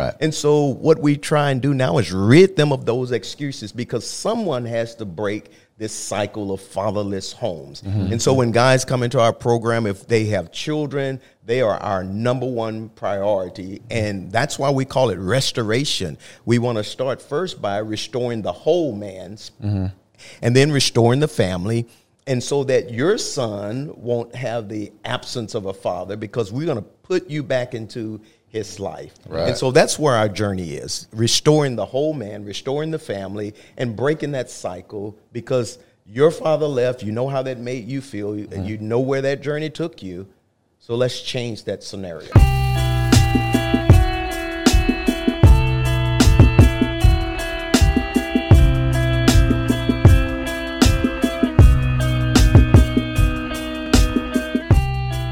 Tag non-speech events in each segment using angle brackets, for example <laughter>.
Right. And so what we try and do now is rid them of those excuses because someone has to break this cycle of fatherless homes. Mm-hmm. And so when guys come into our program, if they have children, they are our number one priority. And that's why we call it restoration. We want to start first by restoring the whole man's mm-hmm. and then restoring the family. And so that your son won't have the absence of a father because we're going to put you back into his life. Right. And so that's where our journey is restoring the whole man, restoring the family, and breaking that cycle because your father left. You know how that made you feel, and mm-hmm. you know where that journey took you. So let's change that scenario.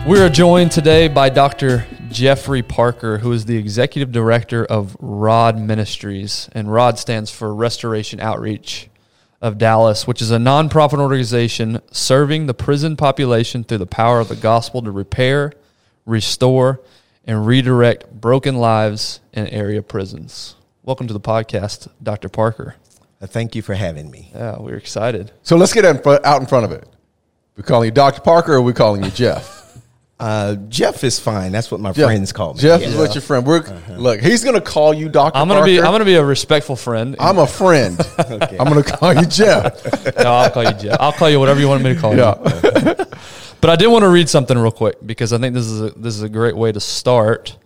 We are joined today by Dr. Jeffery Parker, who is the executive director of ROD Ministries. And ROD stands for Restoration Outreach of Dallas, which is a nonprofit organization serving the prison population through the power of the gospel to repair, restore, and redirect broken lives in area prisons. Welcome to the podcast, Dr. Parker. Uh, Thank you for having me. Yeah, we're excited. So let's get out in front of it. We're calling you Dr. Parker or we calling you Jeff? Uh, Jeff is fine. That's what my Jeff. friends call me. Jeff Yeah. is what your friend. We're look. He's gonna call you Doctor. I'm gonna Parker. be I'm gonna be a respectful friend. I'm a friend. <laughs> I'm gonna call you Jeff. <laughs> no, I'll call you Jeff. I'll call you whatever you want me to call you. <laughs> But I did want to read something real quick because I think this is a, this is a great way to start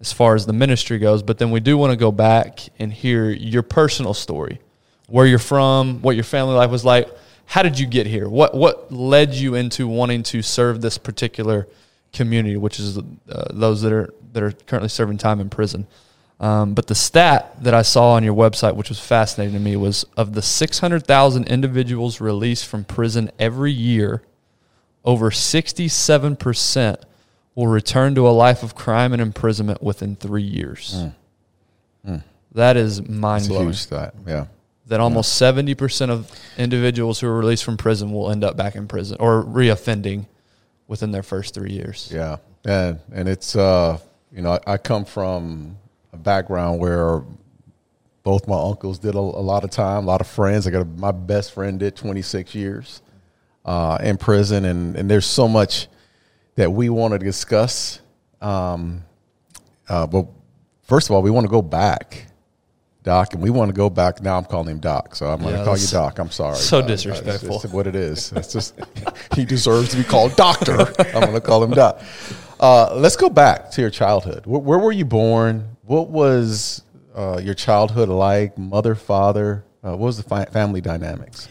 as far as the ministry goes. But then we do want to go back and hear your personal story, where you're from, what your family life was like. How did you get here? What what led you into wanting to serve this particular community, which is uh, those that are that are currently serving time in prison? Um, but the stat that I saw on your website, which was fascinating to me, was of the 600,000 individuals released from prison every year, over 67% will return to a life of crime and imprisonment within three years. That is mind blowing. huge stat. Yeah. That almost 70% of individuals who are released from prison will end up back in prison or reoffending within their first three years. Yeah, and and it's uh, you know I, I come from a background where both my uncles did a, a lot of time, a lot of friends. I got a, my best friend did 26 years uh, in prison, and and there's so much that we want to discuss. Um, uh, but first of all, we want to go back. Doc, and we want to go back. Now I'm calling him Doc, so I'm going to call you Doc. I'm sorry. so it's- disrespectful. It's, what it is. It's just <laughs> he deserves to be called Doctor. I'm going to call him Doc. Uh, let's go back to your childhood. Where, where were you born? What was uh, your childhood like? Mother, father. Uh, what was the fi- family dynamics?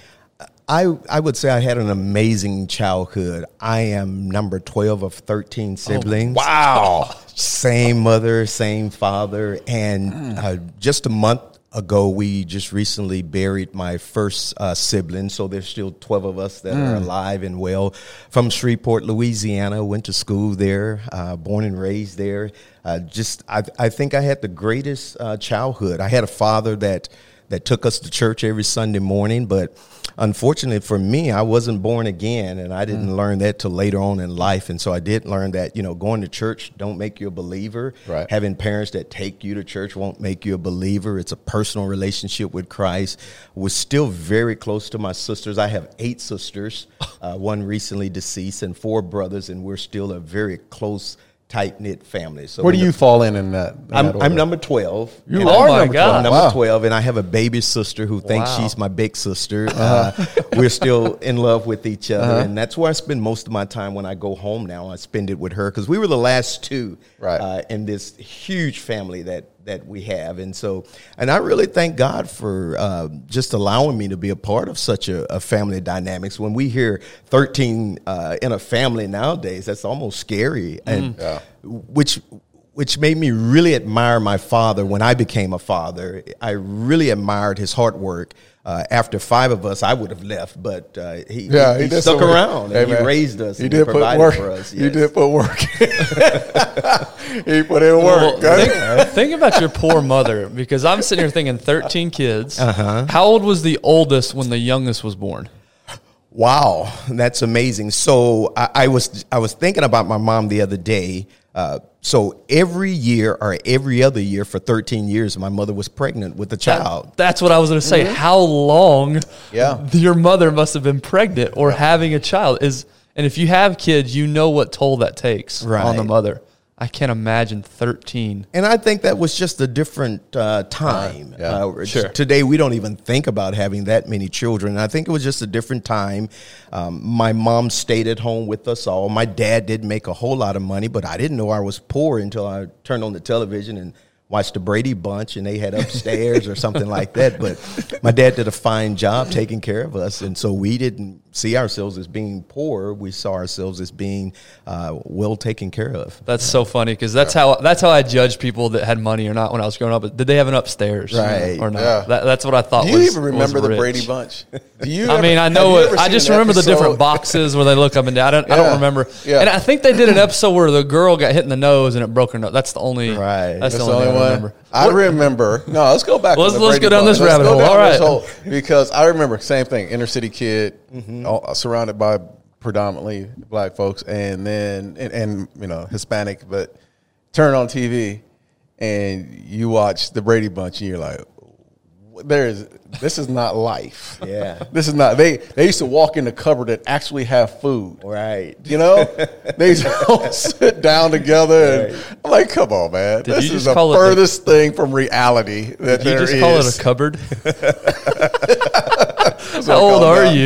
I, I would say I had an amazing childhood. I am number 12 of 13 siblings. Wow. Same mother, same father. And uh, just a month ago, we just recently buried my first uh, sibling. So there's still 12 of us that are alive and well from Shreveport, Louisiana. Went to school there, uh, born and raised there. Uh, just, I, I think I had the greatest uh, childhood. I had a father that that took us to church every Sunday morning. But unfortunately for me, I wasn't born again, and I didn't learn that till later on in life. And so I did learn that you know going to church don't make you a believer. Right. Having parents that take you to church won't make you a believer. It's a personal relationship with Christ. Was still very close to my sisters. I have eight sisters, <laughs> uh, one recently deceased, and four brothers, and we're still a very close. Tight knit family. So Where do you the- fall in in that? in I'm, order? I'm number 12. You are my number God. 12. I'm number Wow. 12, and I have a baby sister who thinks Wow. she's my big sister. uh we're still in love with each other, and that's where I spend most of my time when I go home now. I spend it with her because we were the last two Right. uh, in this huge family that that we have, and so and I really thank God for uh, just allowing me to be a part of such a, a family dynamics. When we hear 13 uh, in a family nowadays, that's almost scary, and Yeah. which which made me really admire my father when I became a father. I really admired his hard work. Uh, after five of us, I would have left, but uh, he, Yeah, he, he, stuck some- around Hey, and he raised us. He and did put provided work. for us. He yes. did put work. <laughs> he put in Well, work. think, think about your poor mother because I'm sitting here thinking 13 kids. Uh-huh. How old was the oldest when the youngest was born? Wow, that's amazing. So I, I was I was thinking about my mom the other day. Uh, so every year or every other year for 13 years, my mother was pregnant with a child. That's what I was going to say. Mm-hmm. How long Yeah. your mother must have been pregnant or having a child is and if you have kids, you know what toll that takes on the mother. I can't imagine 13. And I think that was just a different uh, time. Yeah. Uh, Sure. Today, we don't even think about having that many children. I think it was just a different time. Um, my mom stayed at home with us all. My dad didn't make a whole lot of money, but I didn't know I was poor until I turned on the television and watched the Brady Bunch and they had upstairs or something like that. But my dad did a fine job taking care of us. And so we didn't see ourselves as being poor. We saw ourselves as being uh, well taken care of. That's so funny because that's how that's how I judge people that had money or not when I was growing up. Did they have an upstairs Right. or not? Yeah. That, that's what I thought. Do you was, even remember was the. Brady Bunch? Do you? <laughs> I ever- mean, I know it. I just an remember the different boxes where they look up and down. I don't, I don't remember. Yeah. And I think they did an episode where the girl got hit in the nose and it broke her nose. That's the only. Right. That's, That's the only, thing I remember. I remember. No, let's go back. <laughs> Let's- let's Brady go down Bunch. this rabbit go hole. down All this hole, because I remember same thing. Inner city kid, Mm-hmm. all- surrounded by predominantly black folks, and then and, and you know Hispanic, but turn on TV and you watch the Brady Bunch, and you're like, there is this is not life. <laughs> Yeah. <laughs> this is not. They they used to walk in the cupboard and actually have food. Right. You know, <laughs> they used to all sit down together, and I'm like, "Come on, man! Did this is just the call it the- furthest thing from reality that Did you there just call it is." a cupboard? How old are it you?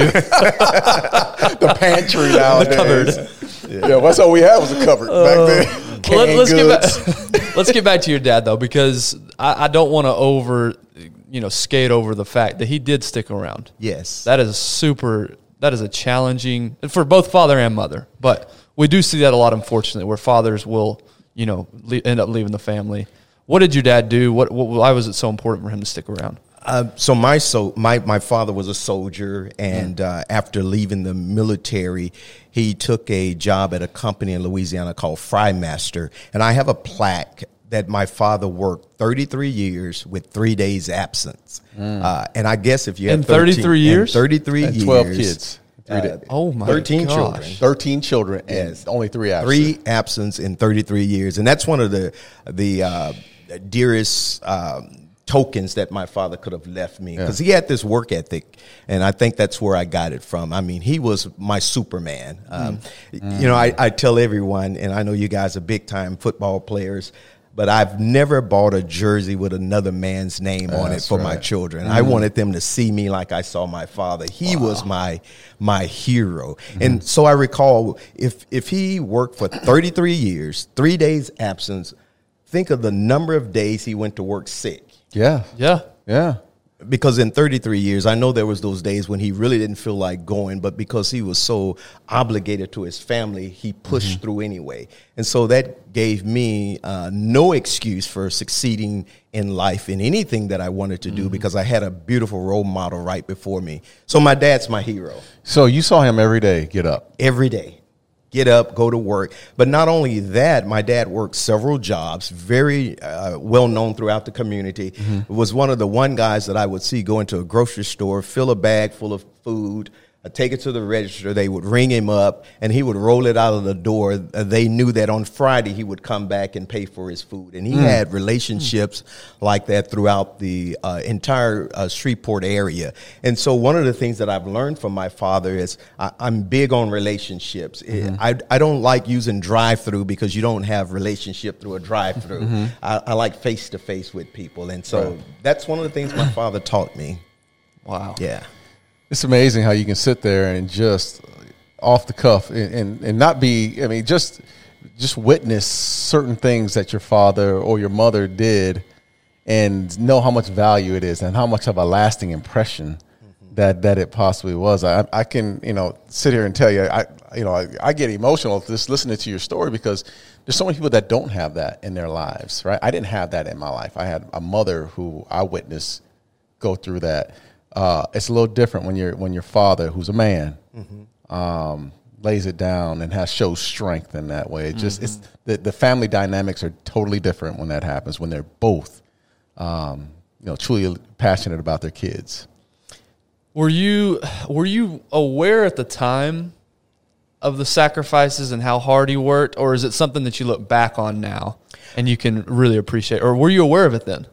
The pantry nowadays. cupboard. Yeah, that's all we had was a cupboard back uh, then. Well, Let, us get back. let's get back to your dad though, because I, I don't want to over, you know, skate over the fact that he did stick around. Yes. That is super. That is a challenging for both father and mother. But we do see that a lot, unfortunately, where fathers will, you know, le- end up leaving the family. What did your dad do? What, what? Why was it so important for him to stick around? Uh, so my so my my father was a soldier, and uh, after leaving the military, he took a job at a company in Louisiana called Frymaster, and I have a plaque that my father worked 33 years with three days absence. Uh, and I guess if you In have 13 33 years? 33 And years, 12 kids. Three uh. Oh my 13 gosh. children. Thirteen children and Yes. only three absent. three absence in 33 years and that's one of the the uh, dearest um, tokens that my father could have left me because he had this work ethic and i think that's where i got it from i mean he was my superman um, you know I, I tell everyone and i know you guys are big time football players but I've never bought a jersey with another man's name on it That's for my right. children. I mm-hmm. wanted them to see me like I saw my father. He was my my hero. Mm-hmm. And so I recall if if he worked for 33 years, 3 days absence, think of the number of days he went to work sick. Yeah, Yeah. yeah. Because in 33 years, I know there was those days when he really didn't feel like going, but because he was so obligated to his family, he pushed through anyway. And so that gave me uh, no excuse for succeeding in life in anything that I wanted to do because I had a beautiful role model right before me. So my dad's my hero So you saw him every day get up. every day. Get up, go to work. But not only that, my dad worked several jobs, very uh, well known throughout the community. Was one of the one guys that I would see go into a grocery store, fill a bag full of food, uh, take it to the register. They would ring him up, and he would roll it out of the door. Uh, they knew that on Friday he would come back and pay for his food, and he had relationships like that throughout the uh, entire uh, Shreveport area. And so, one of the things that I've learned from my father is I, I'm big on relationships. I, I don't like using drive-through because you don't have relationship through a drive-through. I, I like face to face with people, and so that's one of the things my father taught me. Wow. Yeah. It's amazing how you can sit there and just off the cuff and, and, and not be. I mean, just just witness certain things that your father or your mother did, and know how much value it is and how much of a lasting impression mm-hmm. that that it possibly was. I I can you know sit here and tell you I you know I, I get emotional just listening to your story because there's so many people that don't have that in their lives. Right? I didn't have that in my life. I had a mother who I witnessed go through that. Uh, it's a little different when your when your father, who's a man, um, lays it down and has shows strength in that way. It just it's the, the family dynamics are totally different when that happens when they're both, um, you know, truly passionate about their kids. Were you were you aware at the time of the sacrifices and how hard he worked, or is it something that you look back on now and you can really appreciate? Or were you aware of it then?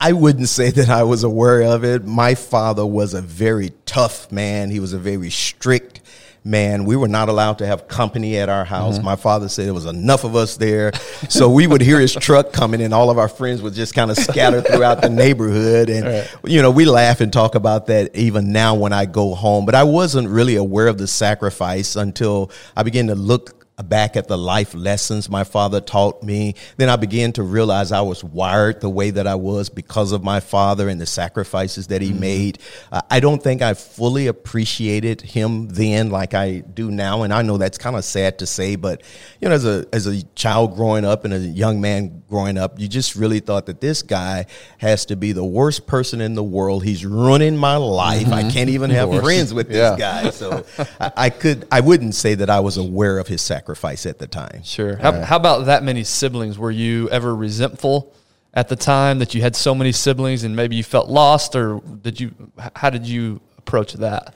I wouldn't say that I was aware of it. My father was a very tough man. He was a very strict man. We were not allowed to have company at our house. Mm-hmm. My father said there was enough of us there. So we would hear his truck coming and all of our friends would just kind of scatter throughout the neighborhood. And, right. you know, we laugh and talk about that even now when I go home. But I wasn't really aware of the sacrifice until I began to look back at the life lessons my father taught me. Then I began to realize I was wired the way that I was because of my father and the sacrifices that he mm-hmm. made. Uh, I don't think I fully appreciated him then like I do now. And I know that's kind of sad to say, but you know, as a, as a child growing up and a young man growing up, you just really thought that this guy has to be the worst person in the world. He's ruining my life. Mm-hmm. I can't even have friends with <laughs> this yeah. guy. So I, I could, I wouldn't say that I was aware of his sacrifice sacrifice at the time. Sure. How, right. how about that many siblings? Were you ever resentful at the time that you had so many siblings and maybe you felt lost or did you, how did you approach that?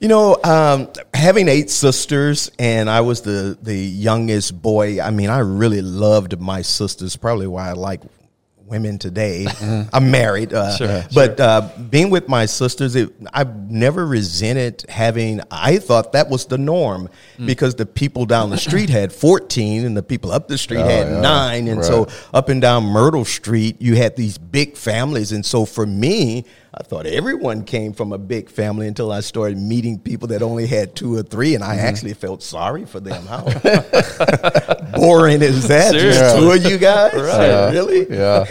You know, um, having eight sisters and I was the, the youngest boy, I mean, I really loved my sisters, probably why I like women today. <laughs> Mm-hmm. I'm married, uh, sure, but sure. Uh, being with my sisters, it, I've never resented having. I thought that was the norm mm. because the people down the street had 14, and the people up the street oh, had yeah. nine, and right. so up and down Myrtle Street, you had these big families, and so for me. I thought everyone came from a big family until I started meeting people that only had two or three, and I mm-hmm. actually felt sorry for them. How <laughs> boring is that? Seriously. Just two of you guys? Right. Really? Yeah.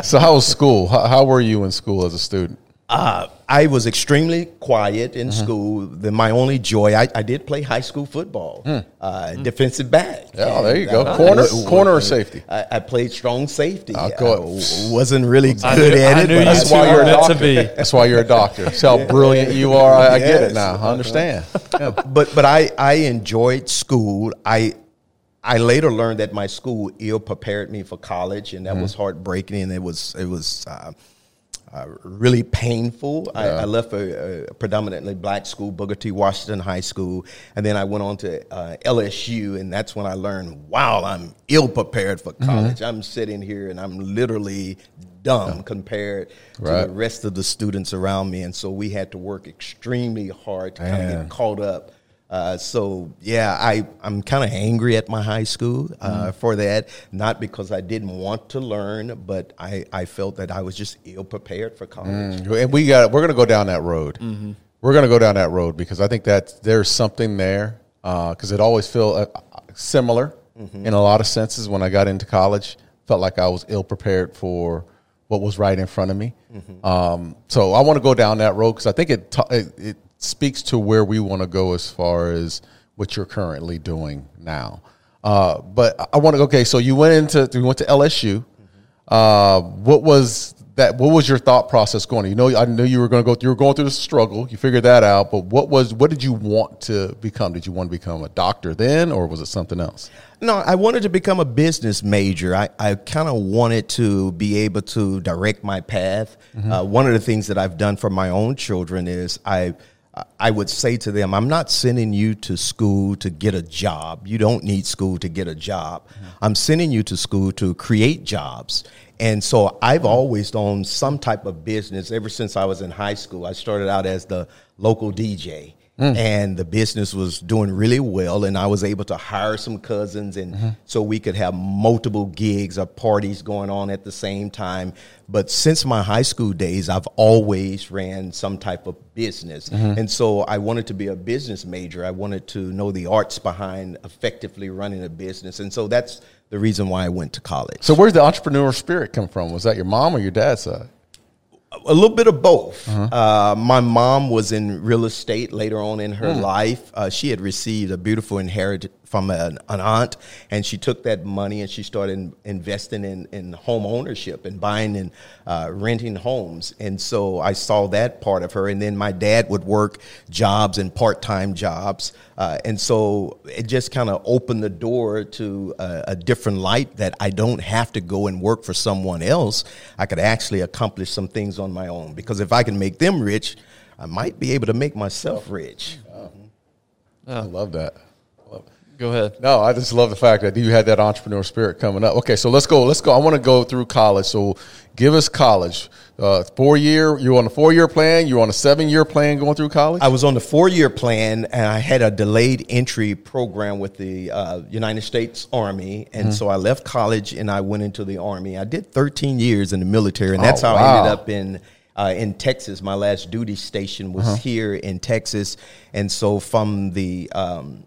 so, how was school? How, how were you in school as a student? Uh, I was extremely quiet in mm-hmm. school. The, my only joy, I, I, did play high school football, mm. Uh, mm. defensive back. Oh, there you go. Uh, corner, corner or safety? I, I, played strong safety. I wasn't really good knew, at it. <laughs> that's why you're a doctor. That's why you're a doctor. See how brilliant you are. I, yes. get it now. I understand. <laughs> Yeah. But but I I enjoyed school. I I later learned that my school ill prepared me for college, and that mm. was heartbreaking. And it was it was. Uh, uh, really painful. Yeah. I, I, left a, a, predominantly black school, Booker T. Washington High School, and then I went on to uh, LSU, and that's when I learned, wow, I'm ill prepared for mm-hmm. college. Mm-hmm. I'm sitting here and I'm literally dumb yeah. compared right. to the rest of the students around me, and so we had to work extremely hard to kind of get caught up uh, so yeah, I I'm kind of angry at my high school uh, mm. for that. Not because I didn't want to learn, but I, I felt that I was just ill prepared for college. Mm. And we got we're gonna go down that road. Mm-hmm. We're gonna go down that road because I think that there's something there because uh, it always felt uh, similar mm-hmm. in a lot of senses. When I got into college, felt like I was ill prepared for what was right in front of me. Mm-hmm. Um, so I want to go down that road because I think it, t- it, it speaks to where we want to go as far as what you're currently doing now. Uh, but I want to. Okay, so you went into you went to LSU. Uh, what was that? What was your thought process going? You know, I knew you were going to go. You were going through the struggle. You figured that out. But what was? What did you want to become? Did you want to become a doctor then, or was it something else? No, I wanted to become a business major. I, I kind of wanted to be able to direct my path. Mm-hmm. Uh, one of the things that I've done for my own children is I I would say to them, I'm not sending you to school to get a job. You don't need school to get a job. Mm-hmm. I'm sending you to school to create jobs. And so I've always owned some type of business ever since I was in high school. I started out as the local DJ. Mm. And the business was doing really well, and I was able to hire some cousins, and mm-hmm. so we could have multiple gigs or parties going on at the same time. But since my high school days, I've always ran some type of business, mm-hmm. and so I wanted to be a business major. I wanted to know the arts behind effectively running a business, and so that's the reason why I went to college. So, where's the entrepreneur spirit come from? Was that your mom or your dad's side? A little bit of both. Uh-huh. Uh, my mom was in real estate later on in her mm. life. Uh, she had received a beautiful inheritance from an, an, aunt, and she took that money and she started investing in, in home ownership and buying and uh, renting homes. And so I saw that part of her. And then my dad would work jobs and part time jobs. Uh, and so it just kind of opened the door to a, a different light that I don't have to go and work for someone else. I could actually accomplish some things on my own because if I can make them rich, I might be able to make myself rich. I love that. Love- Go ahead. No, I just love the fact that you had that entrepreneur spirit coming up. Okay, so let's go. Let's go. I want to go through college. So give us college. Uh, four year. You're on a four year plan. You're on a seven year plan going through college. I was on the four year plan, and I had a delayed entry program with the uh, United States Army. And Mm-hmm. so I left college and I went into the Army. I did 13 years in the military, and that's Oh, how I ended up in. Uh, in Texas, my last duty station was Uh-huh. here in Texas, and so from the um,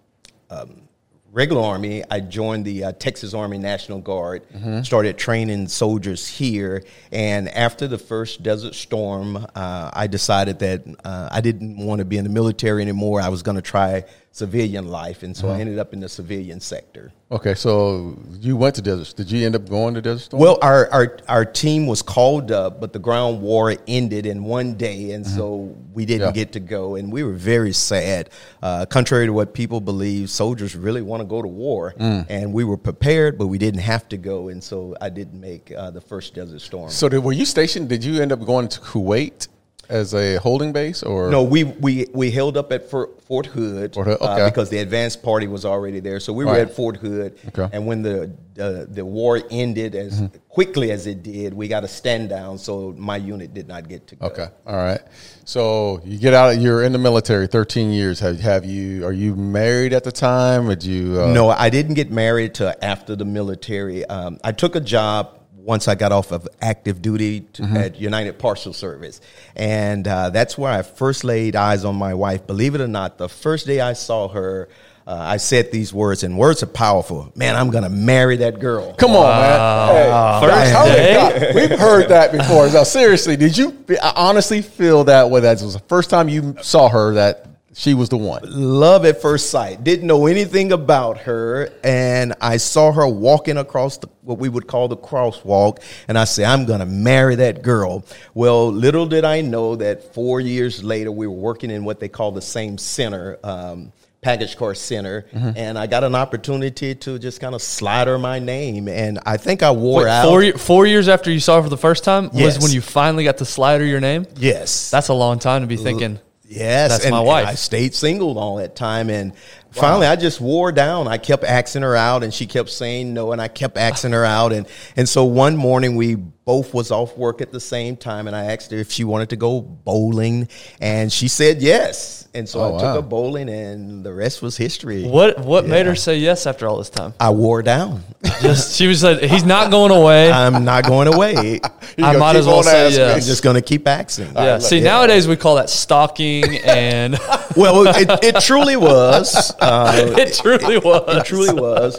regular army, I joined the uh, Texas Army National Guard, Mm-hmm. started training soldiers here. And after the first Desert Storm, uh, I decided that uh, I didn't want to be in the military anymore. I was going to try civilian life. And so Uh-huh. I ended up in the civilian sector. okay, so you went to Desert. Did you end up going to Desert Storm? Well, our, our, our team was called up, but the ground war ended in one day, and so we didn't Mm-hmm. Yeah. get to go, and we were very sad. Uh, contrary to what people believe, soldiers really want to go to war, Mm. and we were prepared, but we didn't have to go, and so I didn't make uh, the first Desert Storm. so did, were you stationed? Did you end up going to Kuwait as a holding base, or no, we, we, we held up at Fort, Fort Hood, Fort Hood, uh, because the advance party was already there. So we were Right. at Fort Hood, Okay. and when the uh, the war ended as Mm-hmm. quickly as it did, we got a stand down. So my unit did not get to go. Okay, all right. So you get out. You're in the military, 13 years. Have, have you? Are you married at the time? Did you? Uh, No, I didn't get married till after the military. Um, I took a job once I got off of active duty to, at United Parcel Service, and uh, that's where I first laid eyes on my wife. Believe it or not, the first day I saw her. Uh, I said these words, and words are powerful. Man, I'm gonna marry that girl. Come on, man. Hey, First how day? guys- <laughs> we've heard that before. Now, seriously, did you I honestly feel that way? That was the first time you saw her that she was the one. love at first sight. Didn't know anything about her, and I saw her walking across the, what we would call the crosswalk, and I said, "I'm gonna marry that girl." Well, little did I know that four years later, we were working in what they call the same center. Um, Package car center, and I got an opportunity to just kind of slide her my name, and I think I wore Wait, out. four, four years after you saw her for the first time Yes. was when you finally got to slide her your name. yes, That's a long time to be thinking. Yes, That's and, my wife. I stayed single all that time, and finally, I just wore down. I kept asking her out, and she kept saying no, and I kept asking her out, and and so one morning we both was off work at the same time, and I asked her if she wanted to go bowling, and she said yes, and so Oh, I wow. took her bowling, and the rest was history. What what made her say yes after all this time? I wore down. Just she was like, he's not going away. <laughs> I'm not going away. I might as well on say asking. yes. I'm just going to keep asking. yeah. See, nowadays we call that stalking, <laughs> and <laughs> Well, it, it truly was. Uh, it truly was. it truly was.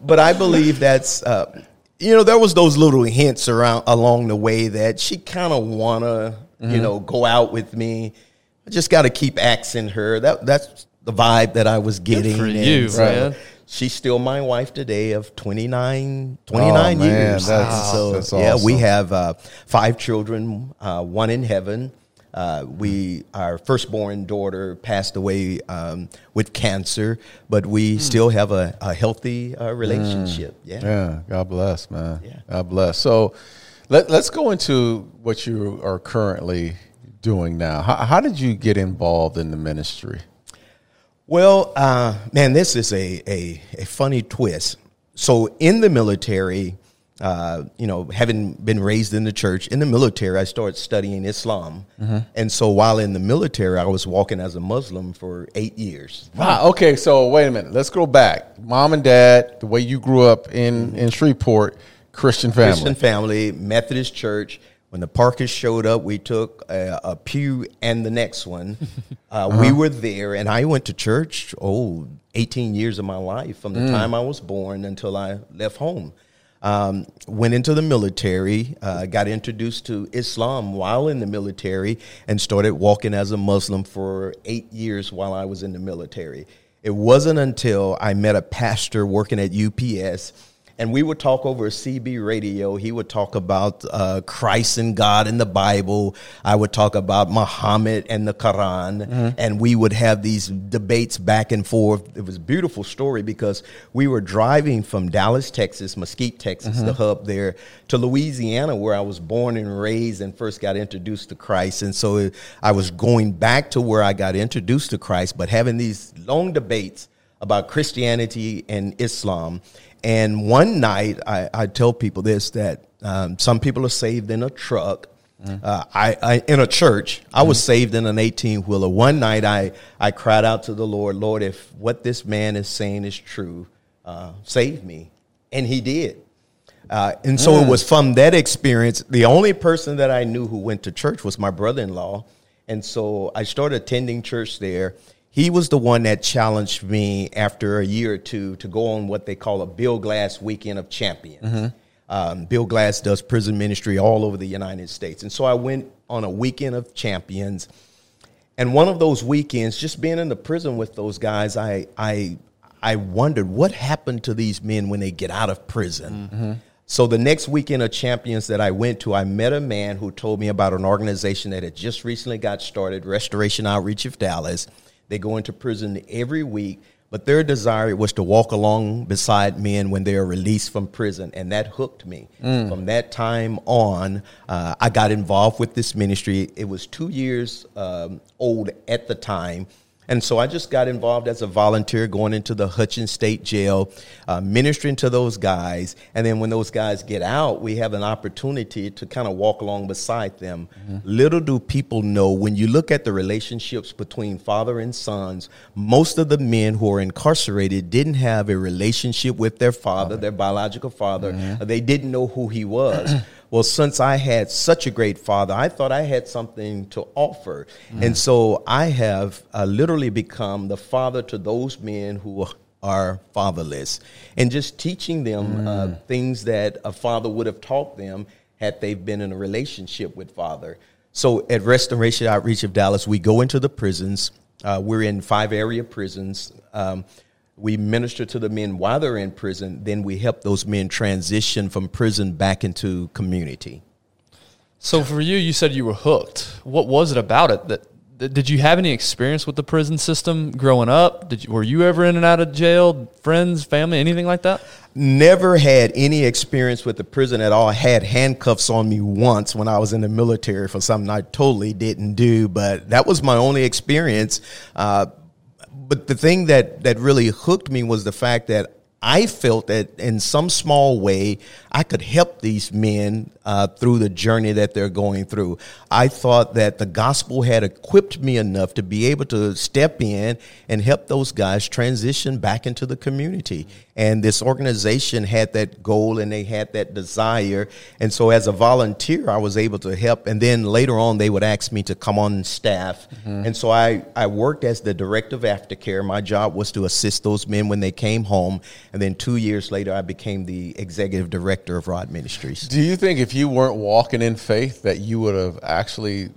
But I believe that's uh, you know there was those little hints around along the way that she kind of wanna Mm-hmm. you know go out with me. I just got to keep asking her. That that's the vibe that I was getting. for And you, so man. She's still my wife today of 29, 29 Oh, years. that's- so that's yeah, we have uh, five children, uh, one in heaven. Uh, we our firstborn daughter passed away um, with cancer, but Hmm. we still have a, a healthy uh, relationship. Yeah. Yeah, God bless, man. Yeah. God bless. So let, let's go into what you are currently doing now. How, how did you get involved in the ministry? Well, uh, man, this is a, a, a funny twist. So, in the military, uh, you know, having been raised in the church, in the military, I started studying Islam. Mm-hmm. And so, while in the military, I was walking as a Muslim for eight years. Wow. Okay, so wait a minute. Let's go back. Mom and dad, the way you grew up in, in Shreveport, Christian family. Christian family, Methodist church. When the Parkers showed up, we took a, a pew and the next one. <laughs> Uh, We were there, and I went to church, oh, 18 years of my life, from the time I was born until I left home. Um, went into the military, uh, got introduced to Islam while in the military, and started walking as a Muslim for eight years while I was in the military. It wasn't until I met a pastor working at UPS and we would talk over CB radio. He would talk about uh, Christ and God in the Bible. I would talk about Muhammad and the Quran, mm-hmm. and we would have these debates back and forth. It was a beautiful story because we were driving from Dallas, Texas, Mesquite, Texas, mm-hmm. the hub there, to Louisiana, where I was born and raised and first got introduced to Christ. And so I was going back to where I got introduced to Christ, but having these long debates about Christianity and Islam. And one night, I, I tell people this that um, some people are saved in a truck. Mm. Uh, I, I, in a church. I was mm. saved in an eighteen wheeler. One night, I I cried out to the Lord, Lord, if what this man is saying is true, uh, save me, and He did. Uh, and so mm. it was from that experience. The only person that I knew who went to church was my brother-in-law, and so I started attending church there he was the one that challenged me after a year or two to go on what they call a Bill Glass Weekend of Champions. Mm-hmm. Um, Bill Glass does prison ministry all over the United States. And so I went on a weekend of champions. And one of those weekends, just being in the prison with those guys, I, I, I wondered what happened to these men when they get out of prison. Mm-hmm. So the next weekend of champions that I went to, I met a man who told me about an organization that had just recently got started, Restoration Outreach of Dallas they go into prison every week, but their desire was to walk along beside men when they are released from prison, and that hooked me. Mm. From that time on, uh, I got involved with this ministry. It was two years um, old at the time and so I just got involved as a volunteer going into the Hutchins State Jail, uh, ministering to those guys. And then when those guys get out, we have an opportunity to kind of walk along beside them. Mm-hmm. Little do people know when you look at the relationships between father and sons, most of the men who are incarcerated didn't have a relationship with their father, their biological father. Mm-hmm. They didn't know who he was. <clears throat> well, since I had such a great father, I thought I had something to offer. Mm. And so I have uh, literally become the father to those men who are fatherless and just teaching them uh, mm. uh, things that a father would have taught them had they been in a relationship with father. So at Restoration Outreach of Dallas, we go into the prisons. Uh, we're in five area prisons. Um, we minister to the men while they're in prison, then we help those men transition from prison back into community. So for you, you said you were hooked. What was it about it that did you have any experience with the prison system growing up? Did you, were you ever in and out of jail? Friends, family, anything like that? Never had any experience with the prison at all. I had handcuffs on me once when I was in the military for something I totally didn't do, but that was my only experience. Uh, but the thing that that really hooked me was the fact that I felt that in some small way I could help these men uh, through the journey that they're going through. I thought that the gospel had equipped me enough to be able to step in and help those guys transition back into the community. And this organization had that goal and they had that desire. And so as a volunteer, I was able to help. And then later on, they would ask me to come on staff. Mm-hmm. And so I, I worked as the director of aftercare. My job was to assist those men when they came home. And then two years later, I became the executive director of Rod Ministries. Do you think if you weren't walking in faith that you would have actually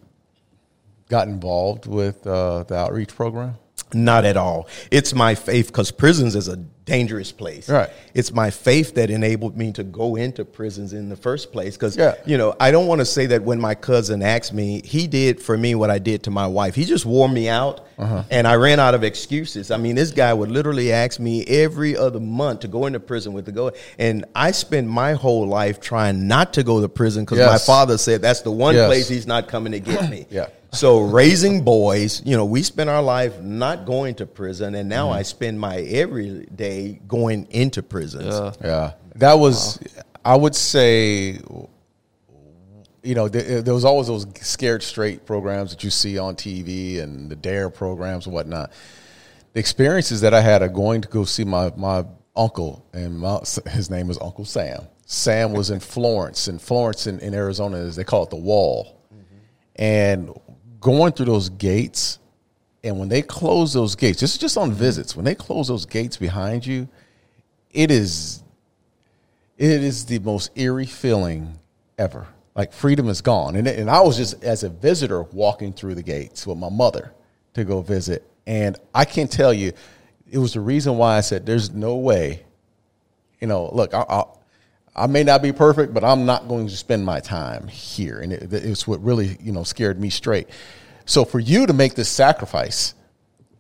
got involved with uh, the outreach program? Not at all. It's my faith because prisons is a dangerous place. Right. It's my faith that enabled me to go into prisons in the first place. Because, yeah. you know, I don't want to say that when my cousin asked me, he did for me what I did to my wife. He just wore me out uh-huh. and I ran out of excuses. I mean, this guy would literally ask me every other month to go into prison with the go. And I spent my whole life trying not to go to prison because yes. my father said that's the one yes. place he's not coming to get me. <clears throat> yeah. So raising boys, you know, we spent our life not going to prison, and now mm-hmm. I spend my every day going into prisons. Yeah, yeah. that was, wow. I would say, you know, there, there, was always those scared straight programs that you see on TV and the Dare programs and whatnot. The experiences that I had of going to go see my my uncle, and my, his name was Uncle Sam. Sam was in Florence, and Florence in, in Arizona is they call it the Wall. Mm-hmm. And going through those gates, and when they close those gates, this is just on visits. When they close those gates behind you, it is it is the most eerie feeling ever. Like freedom is gone, and and I was just as a visitor walking through the gates with my mother to go visit, and I can tell you, it was the reason why I said there's no way you know, look, I, I, I may not be perfect, but I'm not going to spend my time here, and it, it's what really you know scared me straight. So for you to make this sacrifice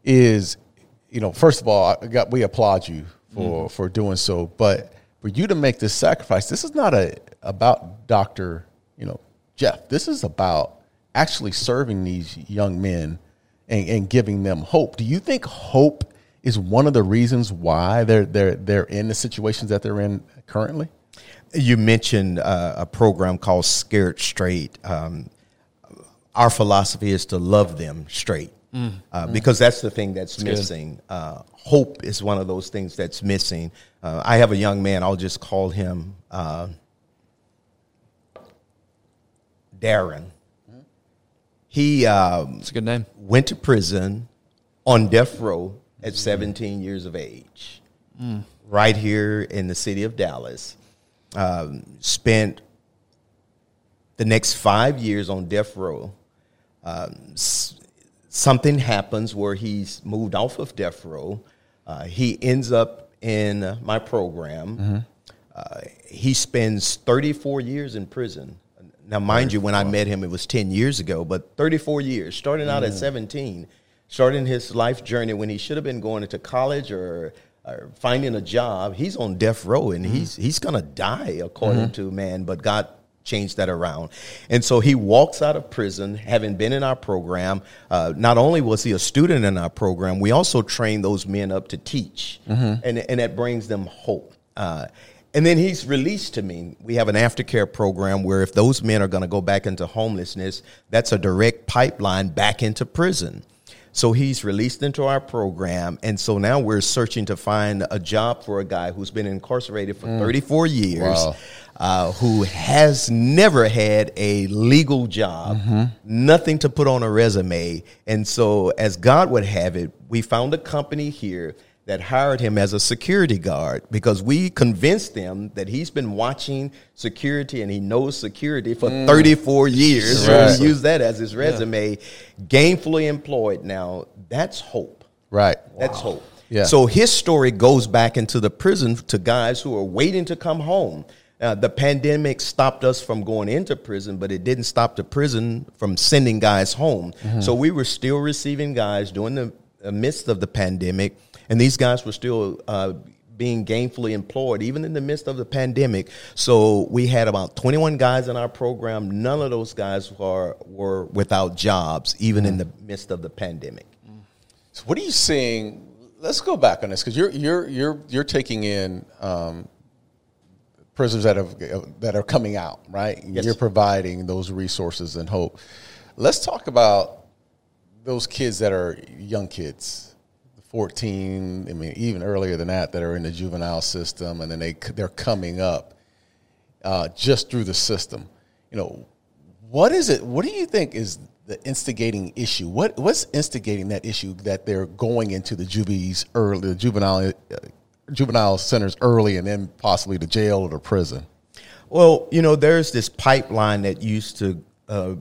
is, you know, first of all, I got, we applaud you for mm. for doing so, but for you to make this sacrifice, this is not a about Doctor, you know, Jeff. This is about actually serving these young men and, and giving them hope. Do you think hope is one of the reasons why they're they're they're in the situations that they're in currently? You mentioned uh, a program called Scared Straight. Um, our philosophy is to love them straight. Mm. Uh, mm. because that's the thing that's, that's missing. Uh, hope is one of those things that's missing. Uh, I have a young man. I'll just call him uh, Darren. He um, a good name. Went to prison on death row at 17 years of age, mm. right here in the city of Dallas. Um, spent the next five years on death row. Um, s- something happens where he's moved off of death row. Uh, he ends up in my program. Mm-hmm. Uh, he spends 34 years in prison. Now, mind you, when I met him, it was 10 years ago, but 34 years, starting out mm. at 17, starting his life journey when he should have been going into college or, or finding a job. He's on death row and mm. he's, he's going to die, according mm-hmm. to man, but God changed that around. And so he walks out of prison, having been in our program. Uh, not only was he a student in our program, we also train those men up to teach, mm-hmm. and, and that brings them hope. Uh, and then he's released to me. We have an aftercare program where if those men are going to go back into homelessness, that's a direct pipeline back into prison. So he's released into our program. And so now we're searching to find a job for a guy who's been incarcerated for mm. 34 years, wow. uh, who has never had a legal job, mm-hmm. nothing to put on a resume. And so, as God would have it, we found a company here that hired him as a security guard because we convinced them that he's been watching security and he knows security for mm. 34 years. Right. So use that as his resume. Yeah. Gainfully employed now, that's hope. Right. That's wow. hope. Yeah. So his story goes back into the prison to guys who are waiting to come home. Uh, the pandemic stopped us from going into prison, but it didn't stop the prison from sending guys home. Mm-hmm. So we were still receiving guys during the midst of the pandemic and these guys were still uh, being gainfully employed even in the midst of the pandemic. So we had about 21 guys in our program. None of those guys were were without jobs, even in the midst of the pandemic. So what are you seeing? Let's go back on this because you're you're you're you're taking in. Um, prisoners that have that are coming out, right? Yes. You're providing those resources and hope. Let's talk about those kids that are young kids 14, I mean, even earlier than that, that are in the juvenile system, and then they they're coming up uh, just through the system. You know, what is it? What do you think is the instigating issue? What what's instigating that issue that they're going into the juvies early, the juvenile uh, juvenile centers early, and then possibly to jail or to prison? Well, you know, there's this pipeline that used to. Uh,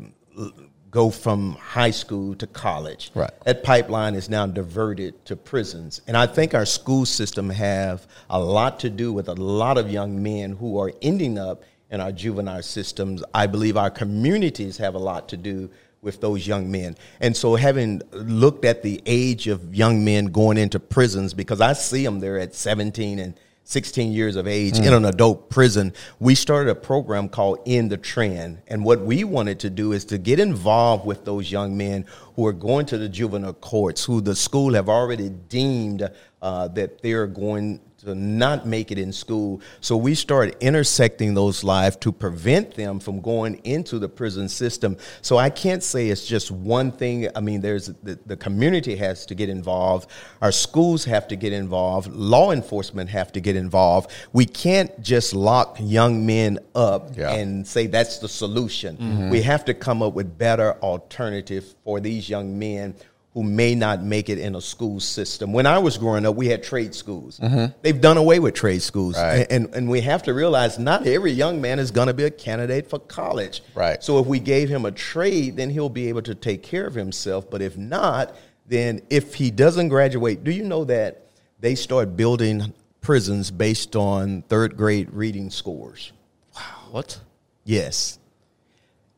go from high school to college. Right. That pipeline is now diverted to prisons. And I think our school system have a lot to do with a lot of young men who are ending up in our juvenile systems. I believe our communities have a lot to do with those young men. And so having looked at the age of young men going into prisons because I see them there at 17 and 16 years of age mm. in an adult prison, we started a program called In the Trend. And what we wanted to do is to get involved with those young men who are going to the juvenile courts, who the school have already deemed uh, that they're going to not make it in school. So we started intersecting those lives to prevent them from going into the prison system. So I can't say it's just one thing. I mean, there's the, the community has to get involved. Our schools have to get involved. Law enforcement have to get involved. We can't just lock young men up yeah. and say that's the solution. Mm-hmm. We have to come up with better alternatives for these young men who may not make it in a school system. When I was growing up, we had trade schools. Mm-hmm. They've done away with trade schools. Right. And, and, and we have to realize not every young man is going to be a candidate for college. Right. So if we gave him a trade, then he'll be able to take care of himself. But if not, then if he doesn't graduate, do you know that they start building prisons based on third grade reading scores. Wow. What? Yes.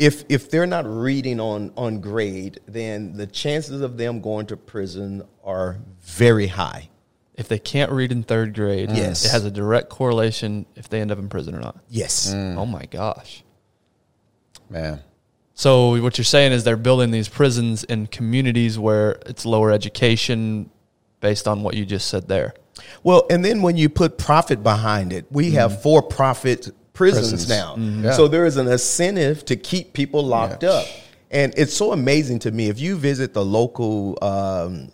If if they're not reading on on grade, then the chances of them going to prison are very high. If they can't read in third grade, Yes. it has a direct correlation if they end up in prison or not. Yes. Mm. Oh my gosh. Man. So what you're saying is they're building these prisons in communities where it's lower education based on what you just said there. Well, and then when you put profit behind it, we have mm. for profit prisons, Prisons. now. Yeah. So there is an incentive to keep people locked Yeah. up. And it's so amazing to me. If you visit the local um,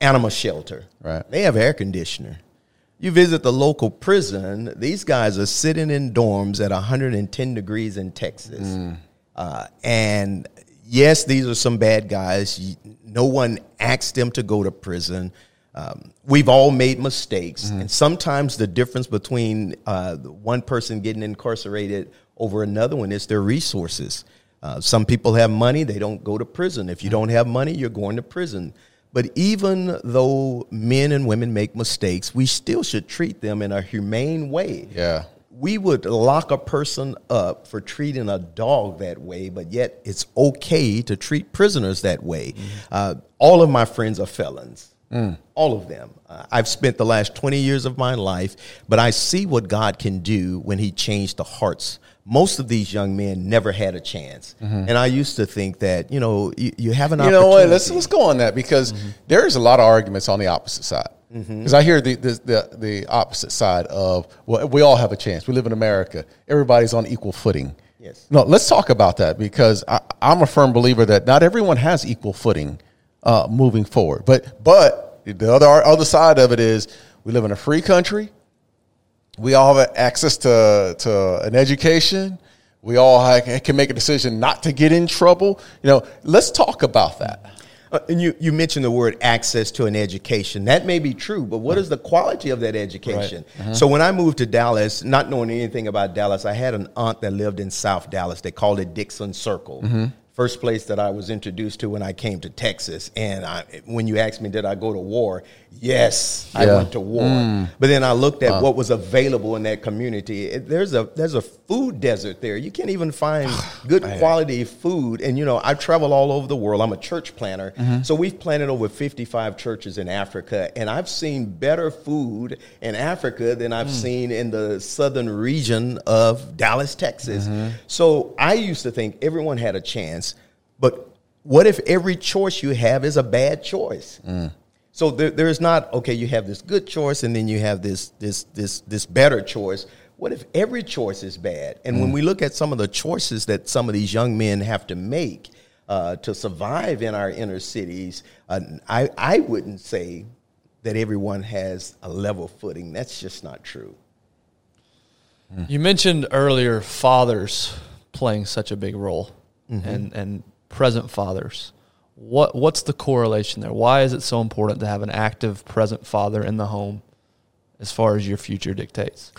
animal shelter, Right. they have air conditioner. You visit the local prison, these guys are sitting in dorms at 110 degrees in Texas. Mm. Uh, and yes, these are some bad guys. No one asked them to go to prison. Um, we've all made mistakes. Mm-hmm. And sometimes the difference between uh, one person getting incarcerated over another one is their resources. Uh, some people have money, they don't go to prison. If you Mm-hmm. don't have money, you're going to prison. But even though men and women make mistakes, we still should treat them in a humane way Yeah. we would lock a person up for treating a dog that way, but yet it's okay to treat prisoners that way. Uh, all of my friends are felons. Mm. All of them. Uh, I've spent the last 20 years of my life, but I see what God can do when He changed the hearts. Most of these young men never had a chance. Mm-hmm. And I used to think that, you know, you, you have an You opportunity. You know what? Let's let's go on that because mm-hmm. there's a lot of arguments on the opposite side. Mm-hmm. Because I hear the, the the the opposite side of well, we all have a chance. We live in America. Everybody's on equal footing. Yes. No, let's talk about that because I, I'm a firm believer that not everyone has equal footing uh, moving forward. But but the other other side of it is we live in a free country. We all have access to, to an education. We all can make a decision not to get in trouble. You know, let's talk about that. Uh, and you, you mentioned the word access to an education. That may be true, but what is the quality of that education? So when I moved to Dallas, not knowing anything about Dallas, I had an aunt that lived in South Dallas. They called it Dixon Circle. First place that I was introduced to when I came to Texas. And I, when you asked me, did I go to war? Yes, I went to war. Mm. But then I looked at uh. what was available in that community. It- there's a there's a food desert there. You can't even find <sighs> good quality food. And you know, I travel all over the world. I'm a church planter, mm-hmm. so we've planted over 55 churches in Africa, and I've seen better food in Africa than I've mm. seen in the southern region of Dallas, Texas. Mm-hmm. So I used to think everyone had a chance, but what if every choice you have is a bad choice? Mm. So there, there's not okay. You have this good choice, and then you have this this this this better choice. What if every choice is bad? And when we look at some of the choices that some of these young men have to make uh, to survive in our inner cities, uh, I I wouldn't say that everyone has a level footing. That's just not true. You mentioned earlier fathers playing such a big role and, and present fathers. What what's the correlation there? Why is it so important to have an active present father in the home as far as your future dictates?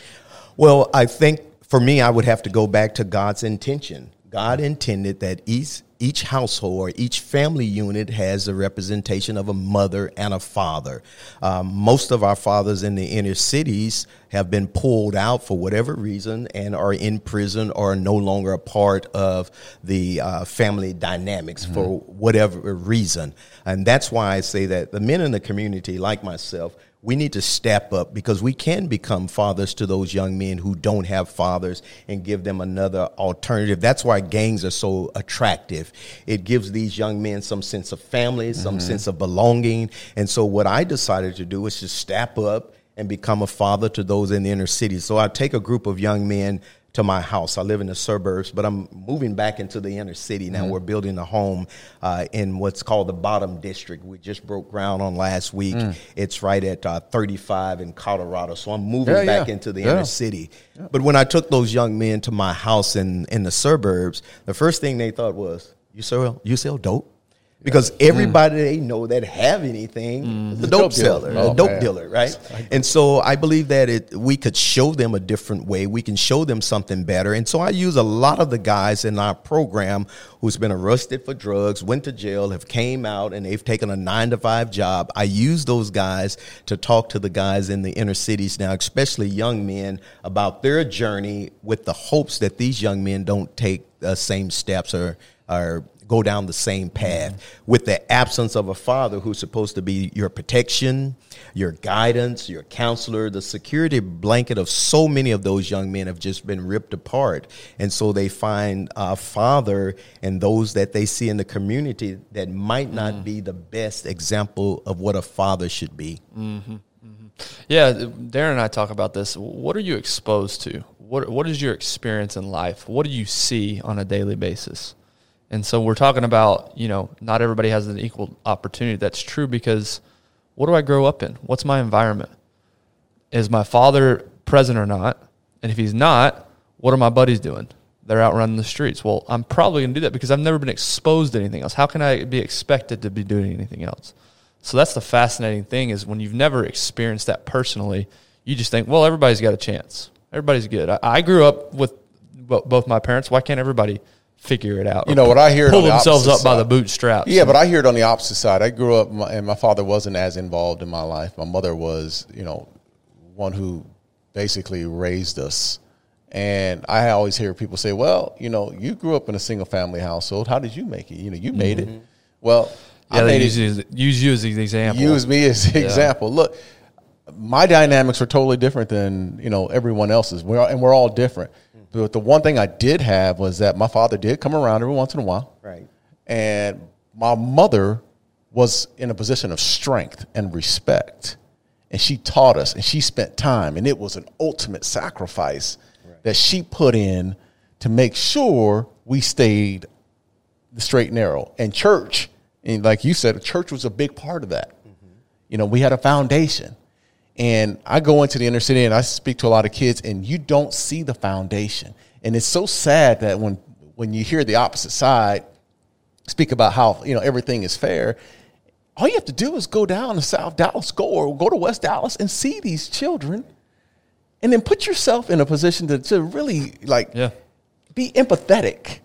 Well, I think for me, I would have to go back to God's intention. God intended that each each household or each family unit has a representation of a mother and a father. Um, most of our fathers in the inner cities have been pulled out for whatever reason and are in prison or are no longer a part of the uh, family dynamics for whatever reason. And that's why I say that the men in the community, like myself, we need to step up because we can become fathers to those young men who don't have fathers and give them another alternative. That's why gangs are so attractive. It gives these young men some sense of family, some mm-hmm. sense of belonging. And so, what I decided to do is to step up and become a father to those in the inner city. So, I take a group of young men to my house. I live in the suburbs, but I'm moving back into the inner city now. We're building a home uh, in what's called the Bottom District. We just broke ground on last week. It's right at uh, 35 in Colorado. So I'm moving Yeah, back yeah. into the Yeah. inner city. But when I took those young men to my house in, in the suburbs, the first thing they thought was, "You sell you sell dope." Because mm. everybody they know that have anything mm. is a dope, Dope dealer. seller, Oh, a dope man. dealer, right? And so I believe that it we could show them a different way. We can show them something better. And so I use a lot of the guys in our program who's been arrested for drugs, went to jail, have came out, and they've taken a nine to five job. I use those guys to talk to the guys in the inner cities now, especially young men, about their journey with the hopes that these young men don't take the same steps or or go down the same path with the absence of a father who's supposed to be your protection, your guidance, your counselor. The security blanket of so many of those young men have just been ripped apart. And so they find a father and those that they see in the community that might not be the best example of what a father should be. Mm-hmm. Mm-hmm. Yeah, Darren and I talk about this. What are you exposed to? What What is your experience in life? What do you see on a daily basis? And so we're talking about, you know, not everybody has an equal opportunity. That's true because what do I grow up in? What's my environment? Is my father present or not? And if he's not, what are my buddies doing? They're out running the streets. Well, I'm probably going to do that because I've never been exposed to anything else. How can I be expected to be doing anything else? So that's the fascinating thing is when you've never experienced that personally, you just think, well, everybody's got a chance. Everybody's good. I, I grew up with bo- both my parents. Why can't everybody figure it out? You know what I hear? Pull on the themselves up opposite by the side- bootstraps. Yeah, but I hear it on the opposite side. I grew up, my, and my father wasn't as involved in my life. My mother was, you know, one who basically raised us. And I always hear people say, "Well, you know, you grew up in a single family household. How did you make it? You know, you made it. Mm-hmm. Well, yeah, I made use, it. you as- use you as an example. Use me as an example. Look, my dynamics are totally different than you know everyone else's. We're and we're all different. But the one thing I did have was that my father did come around every once in a while. Right. and my mother was in a position of strength and respect. And she taught us and she spent time and it was an ultimate sacrifice that she put in to make sure we stayed the straight and narrow. And church and like you said church was a big part of that. Mm-hmm. You know we had a foundation and I go into the inner city and I speak to a lot of kids, and you don't see the foundation. And it's so sad that when when you hear the opposite side speak about how you know everything is fair, all you have to do is go down to South Dallas, go or go to West Dallas, and see these children, and then put yourself in a position to, to really like Yeah. be empathetic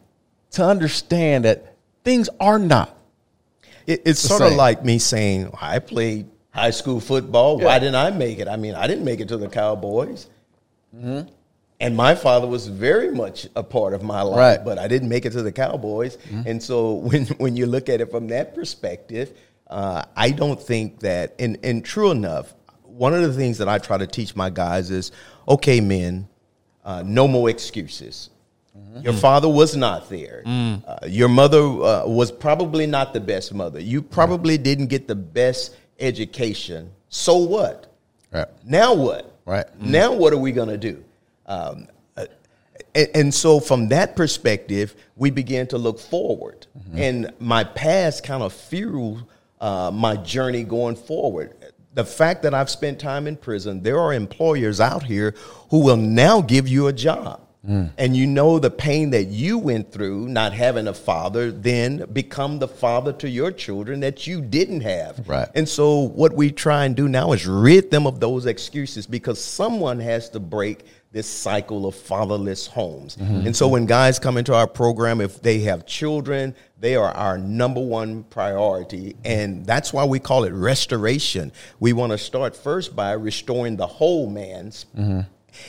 to understand that things are not It, it's The sort of like me saying, I played high school football. Why didn't I make it? I mean, I didn't make it to the Cowboys. Mm-hmm. And my father was very much a part of my life, Right. Mm-hmm. but I didn't make it to the Cowboys. And so <laughs> when, when you look at it from that perspective, uh, I don't think that, and, and true enough, one of the things that I try to teach my guys is okay, men, uh, no more excuses. Your father was not there. Uh, your mother uh, was probably not the best mother. You probably didn't get the best education. So what? right. Now what? Right. Now what are we going to do? Um, and, and so from that perspective, we began to look forward. And my past kind of fueled uh, my journey going forward. The fact that I've spent time in prison, there are employers out here who will now give you a job. Mm. And you know the pain that you went through not having a father, then become the father to your children that you didn't have. Right. And so what we try and do now is rid them of those excuses because someone has to break this cycle of fatherless homes. Mm-hmm. And so when guys come into our program, if they have children, they are our number one priority. And that's why we call it restoration. We want to start first by restoring the whole man's mm-hmm.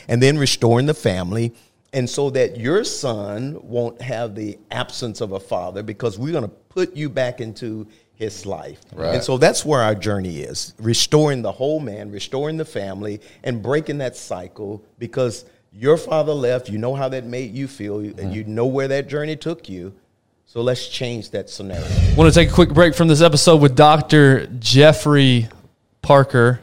and then restoring the family. And so that your son won't have the absence of a father because we're going to put you back into his life. Right. And so that's where our journey is restoring the whole man, restoring the family, and breaking that cycle because your father left. You know how that made you feel, and mm-hmm. you know where that journey took you. So let's change that scenario. Want to take a quick break from this episode with Dr. Jeffery Parker.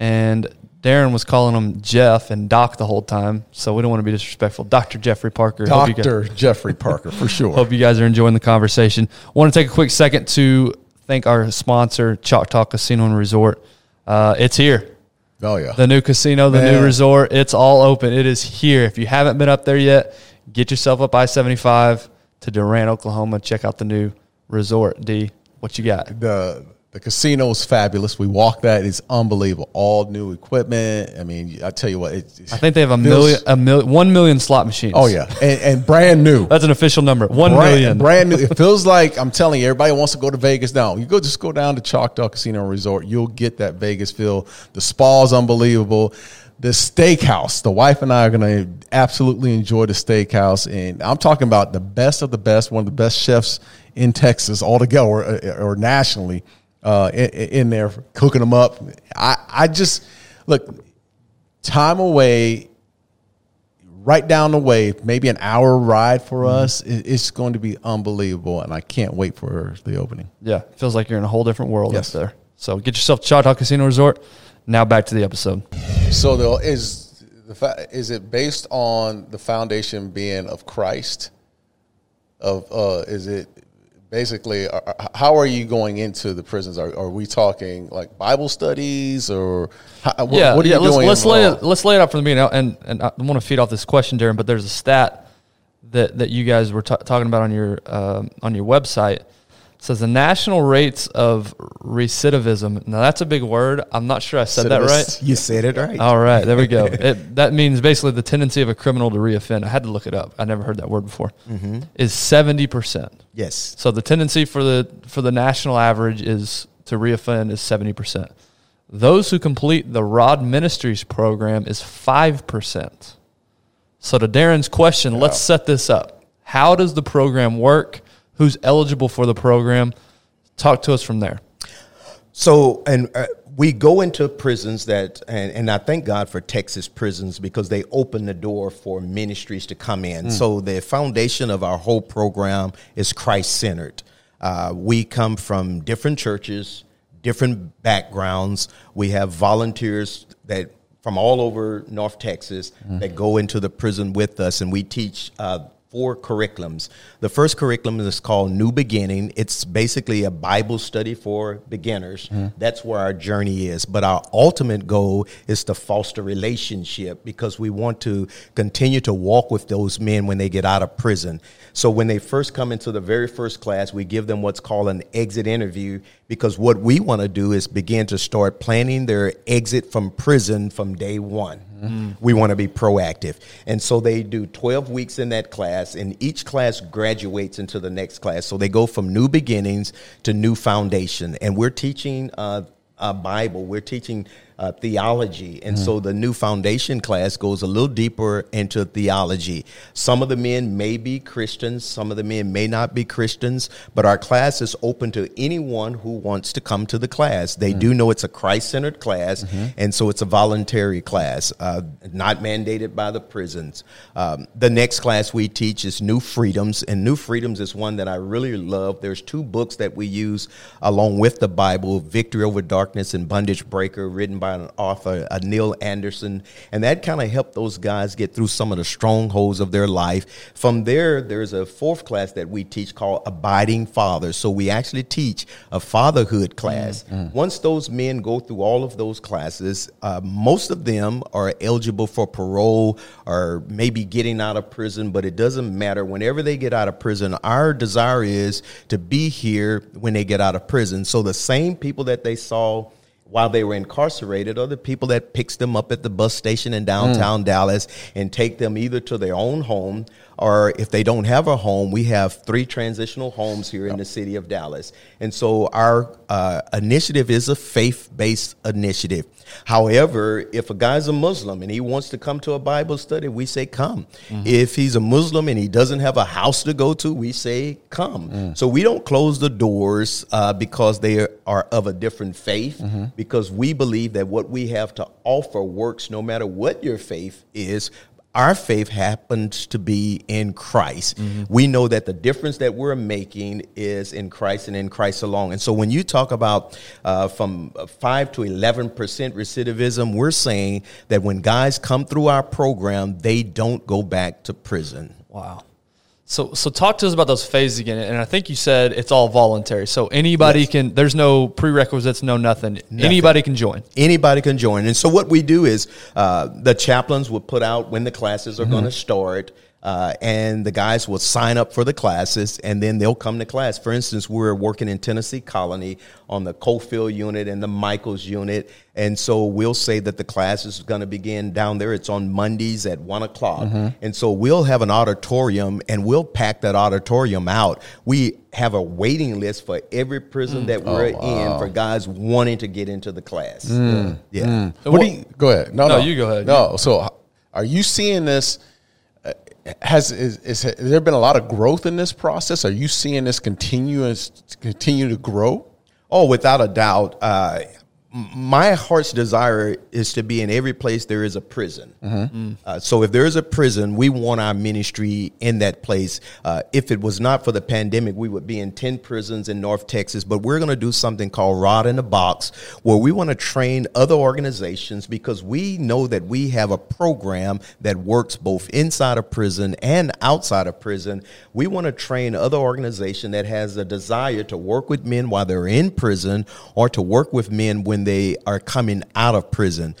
And Darren was calling him Jeff and Doc the whole time. So we don't want to be disrespectful. Dr. Jeffery Parker. You guys- Jeffery Parker for <laughs> sure. Hope you guys are enjoying the conversation. Want to take a quick second to thank our sponsor, Choctaw Casino and Resort. Uh, it's here. oh yeah, The new casino, the new resort, it's all open. It is here. If you haven't been up there yet, get yourself up I 75 to Durant, Oklahoma. Check out the new resort. D. What you got? the the casino is fabulous. We walk that; it's unbelievable. All new equipment. I mean, I tell you what, it, I think they have a feels- million, a million, one million slot machines. Oh yeah, and, and brand new. <laughs> that's an official number. One brand, million. brand new. <laughs> It feels like I'm telling you, everybody wants to go to Vegas now. You go just go down to Choctaw Casino Resort, you'll get that Vegas feel. The spa is unbelievable. The steakhouse. The wife and I are going to absolutely enjoy the steakhouse, and I'm talking about the best of the best. One of the best chefs in Texas altogether, or, or nationally, uh, in, in there cooking them up. I, I just look time away right down the way, maybe an hour ride for Mm-hmm. us. It's going to be unbelievable, and I can't wait for the opening. Yeah, feels like you're in a whole different world Yes. up there. So get yourself to Choctaw Casino Resort. Now back to the episode. So, though, is the fa- is it based on the foundation being of Christ? Of uh, is it basically? uh, uh, How are you going into the prisons? Are, are we talking like Bible studies or how, what, yeah, what are yeah. you let's doing? let's lay it let's lay it out from the beginning. And and I want to feed off this question, Darren. But there's a stat that that you guys were ta talking about on your um, on your website. Says the national rates of recidivism. Now that's a big word. I'm not sure I said that right. You said it right. All right, there we go. <laughs> It, that means basically the tendency of a criminal to reoffend. I had to look it up. I never heard that word before. Mm-hmm. Is seventy percent. yes. So the tendency for the for the national average is to reoffend is seventy percent. Those who complete the ROD Ministries program is five percent. So to Darren's question, let's set this up. How does the program work? Who's eligible for the program? Talk to us from there. So, and uh, we go into prisons that, and, and I thank God for Texas prisons because they open the door for ministries to come in. So, the foundation of our whole program is Christ centered. Uh, we come from different churches, different backgrounds. We have volunteers that from all over North Texas that go into the prison with us, and we teach uh, four curriculums. The first curriculum is called New Beginning. It's basically a Bible study for beginners. Mm-hmm. That's where our journey is. But our ultimate goal is to foster relationship because we want to continue to walk with those men when they get out of prison. So when they first come into the very first class, we give them what's called an exit interview because what we want to do is begin to start planning their exit from prison from day one. Mm-hmm. We want to be proactive. And so they do 12 weeks in that class, and each class graduates into the next class. So they go from new beginnings to new foundation. And we're teaching uh, uh, Bible, we're teaching uh, theology. And so the new foundation class goes a little deeper into theology. Some of the men may be Christians, some of the men may not be Christians, but our class is open to anyone who wants to come to the class. They do know it's a Christ centered class, and so it's a voluntary class, uh, not mandated by the prisons. Um, the next class we teach is New Freedoms, and New Freedoms is one that I really love. There's two books that we use along with the Bible Victory Over Darkness and Bondage Breaker, written by an author, a Neil Anderson. And that kind of helped those guys get through some of the strongholds of their life. From there, there's a fourth class that we teach called Abiding Fathers. So we actually teach a fatherhood class. Mm, mm. Once those men go through all of those classes, uh, most of them are eligible for parole or maybe getting out of prison, but it doesn't matter. Whenever they get out of prison, our desire is to be here when they get out of prison. So the same people that they saw while they were incarcerated are the people that picks them up at the bus station in downtown mm. Dallas and take them either to their own home or if they don't have a home, we have three transitional homes here in the city of Dallas. And so our uh, initiative is a faith-based initiative. However, if a guy's a Muslim and he wants to come to a Bible study, we say come. If he's a Muslim and he doesn't have a house to go to, we say come. So we don't close the doors uh, because they are of a different faith, because we believe that what we have to offer works no matter what your faith is. Our faith happens to be in Christ. We know that the difference that we're making is in Christ and in Christ alone. And so when you talk about uh, from 5 to 11% recidivism, we're saying that when guys come through our program, they don't go back to prison. Wow. So so talk to us about those phases again. And I think you said it's all voluntary. So anybody Yes. can. There's no prerequisites, no nothing. Anybody can join. Anybody can join. And so what we do is uh, the chaplains will put out when the classes are going to start. Uh, and the guys will sign up for the classes and then they'll come to class. For instance, we're working in Tennessee Colony on the Coffield unit and the Michaels unit. And so we'll say that the class is going to begin down there. It's on Mondays at one o'clock. Mm-hmm. And so we'll have an auditorium and we'll pack that auditorium out. We have a waiting list for every prison mm. that we're oh, wow. in for guys wanting to get into the class. Mm. Yeah. Mm. What, what do you, go ahead. No, no, no, you go ahead. No. So are you seeing this? Has is, is, has there been a lot of growth in this process? Are you seeing this continue continue to grow? Oh, without a doubt. Uh, my heart's desire is to be in every place there is a prison. Mm-hmm. Uh, so if there is a prison, we want our ministry in that place. Uh, if it was not for the pandemic, we would be in 10 prisons in North Texas, but we're going to do something called ROD in the Box, where we want to train other organizations because we know that we have a program that works both inside of prison and outside of prison. We want to train other organization that has a desire to work with men while they're in prison or to work with men when they are coming out of prison.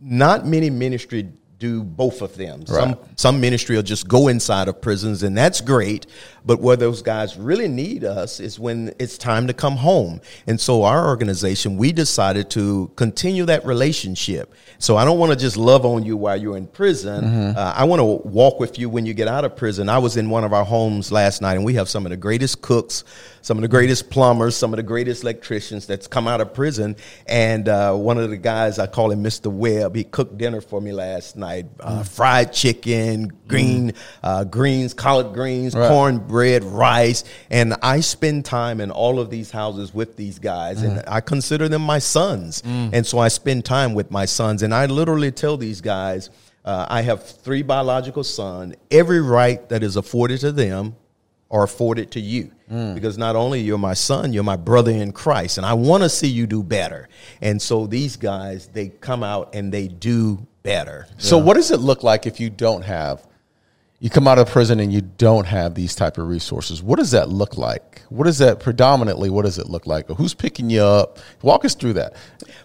Not many ministry do both of them. Right. Some some ministry will just go inside of prisons, and that's great. But where those guys really need us is when it's time to come home. And so our organization, we decided to continue that relationship. So I don't want to just love on you while you're in prison. Mm-hmm. Uh, I want to walk with you when you get out of prison. I was in one of our homes last night, and we have some of the greatest cooks, some of the greatest plumbers, some of the greatest electricians that's come out of prison. And uh, one of the guys, I call him Mr. Webb, he cooked dinner for me last night: uh, mm. fried chicken, green mm. greens, collard greens, right. corn bread, rice, and I spend time in all of these houses with these guys, mm and I consider them my sons. Mm. And so I spend time with my sons, and I literally tell these guys, uh, I have three biological sons. Every right that is afforded to them are afforded to you. Mm. Because not only you're my son, you're my brother in Christ, and I want to see you do better. And so these guys, they come out and they do better. So, what does it look like if you don't have you come out of prison and you don't have these type of resources what does that look like what is that predominantly what does it look like who's picking you up walk us through that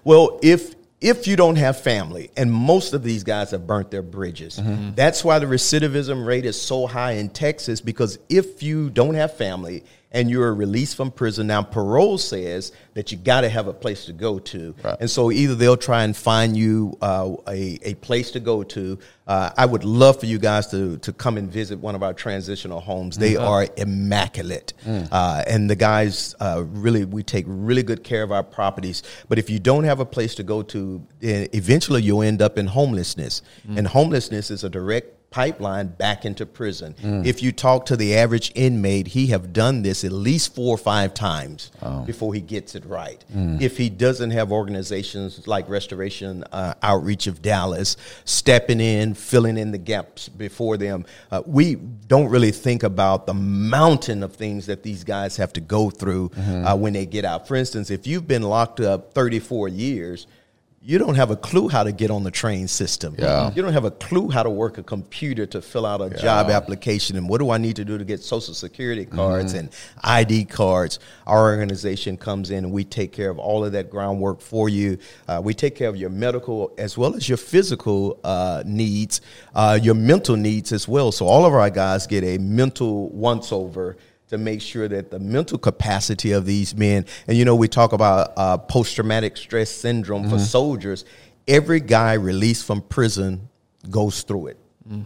well if if you don't have family and most of these guys have burnt their bridges mm-hmm. that's why the recidivism rate is so high in texas because if you don't have family and you're released from prison. Now, parole says that you got to have a place to go to. Right. And so either they'll try and find you uh, a, a place to go to. Uh, I would love for you guys to, to come and visit one of our transitional homes. They mm-hmm. are immaculate. Mm. Uh, and the guys uh, really, we take really good care of our properties. But if you don't have a place to go to, eventually you'll end up in homelessness. Mm. And homelessness is a direct pipeline back into prison. Mm. If you talk to the average inmate, he have done this at least four or five times oh. before he gets it right. Mm. If he doesn't have organizations like Restoration uh, Outreach of Dallas stepping in, filling in the gaps before them, uh, we don't really think about the mountain of things that these guys have to go through mm-hmm. uh, when they get out. For instance, if you've been locked up 34 years, you don't have a clue how to get on the train system. Yeah. You don't have a clue how to work a computer to fill out a yeah. job application and what do I need to do to get social security cards mm-hmm. and ID cards. Our organization comes in and we take care of all of that groundwork for you. Uh, we take care of your medical as well as your physical uh, needs, uh, your mental needs as well. So all of our guys get a mental once over to make sure that the mental capacity of these men, and you know, we talk about uh, post traumatic stress syndrome mm-hmm. for soldiers. Every guy released from prison goes through it. Mm.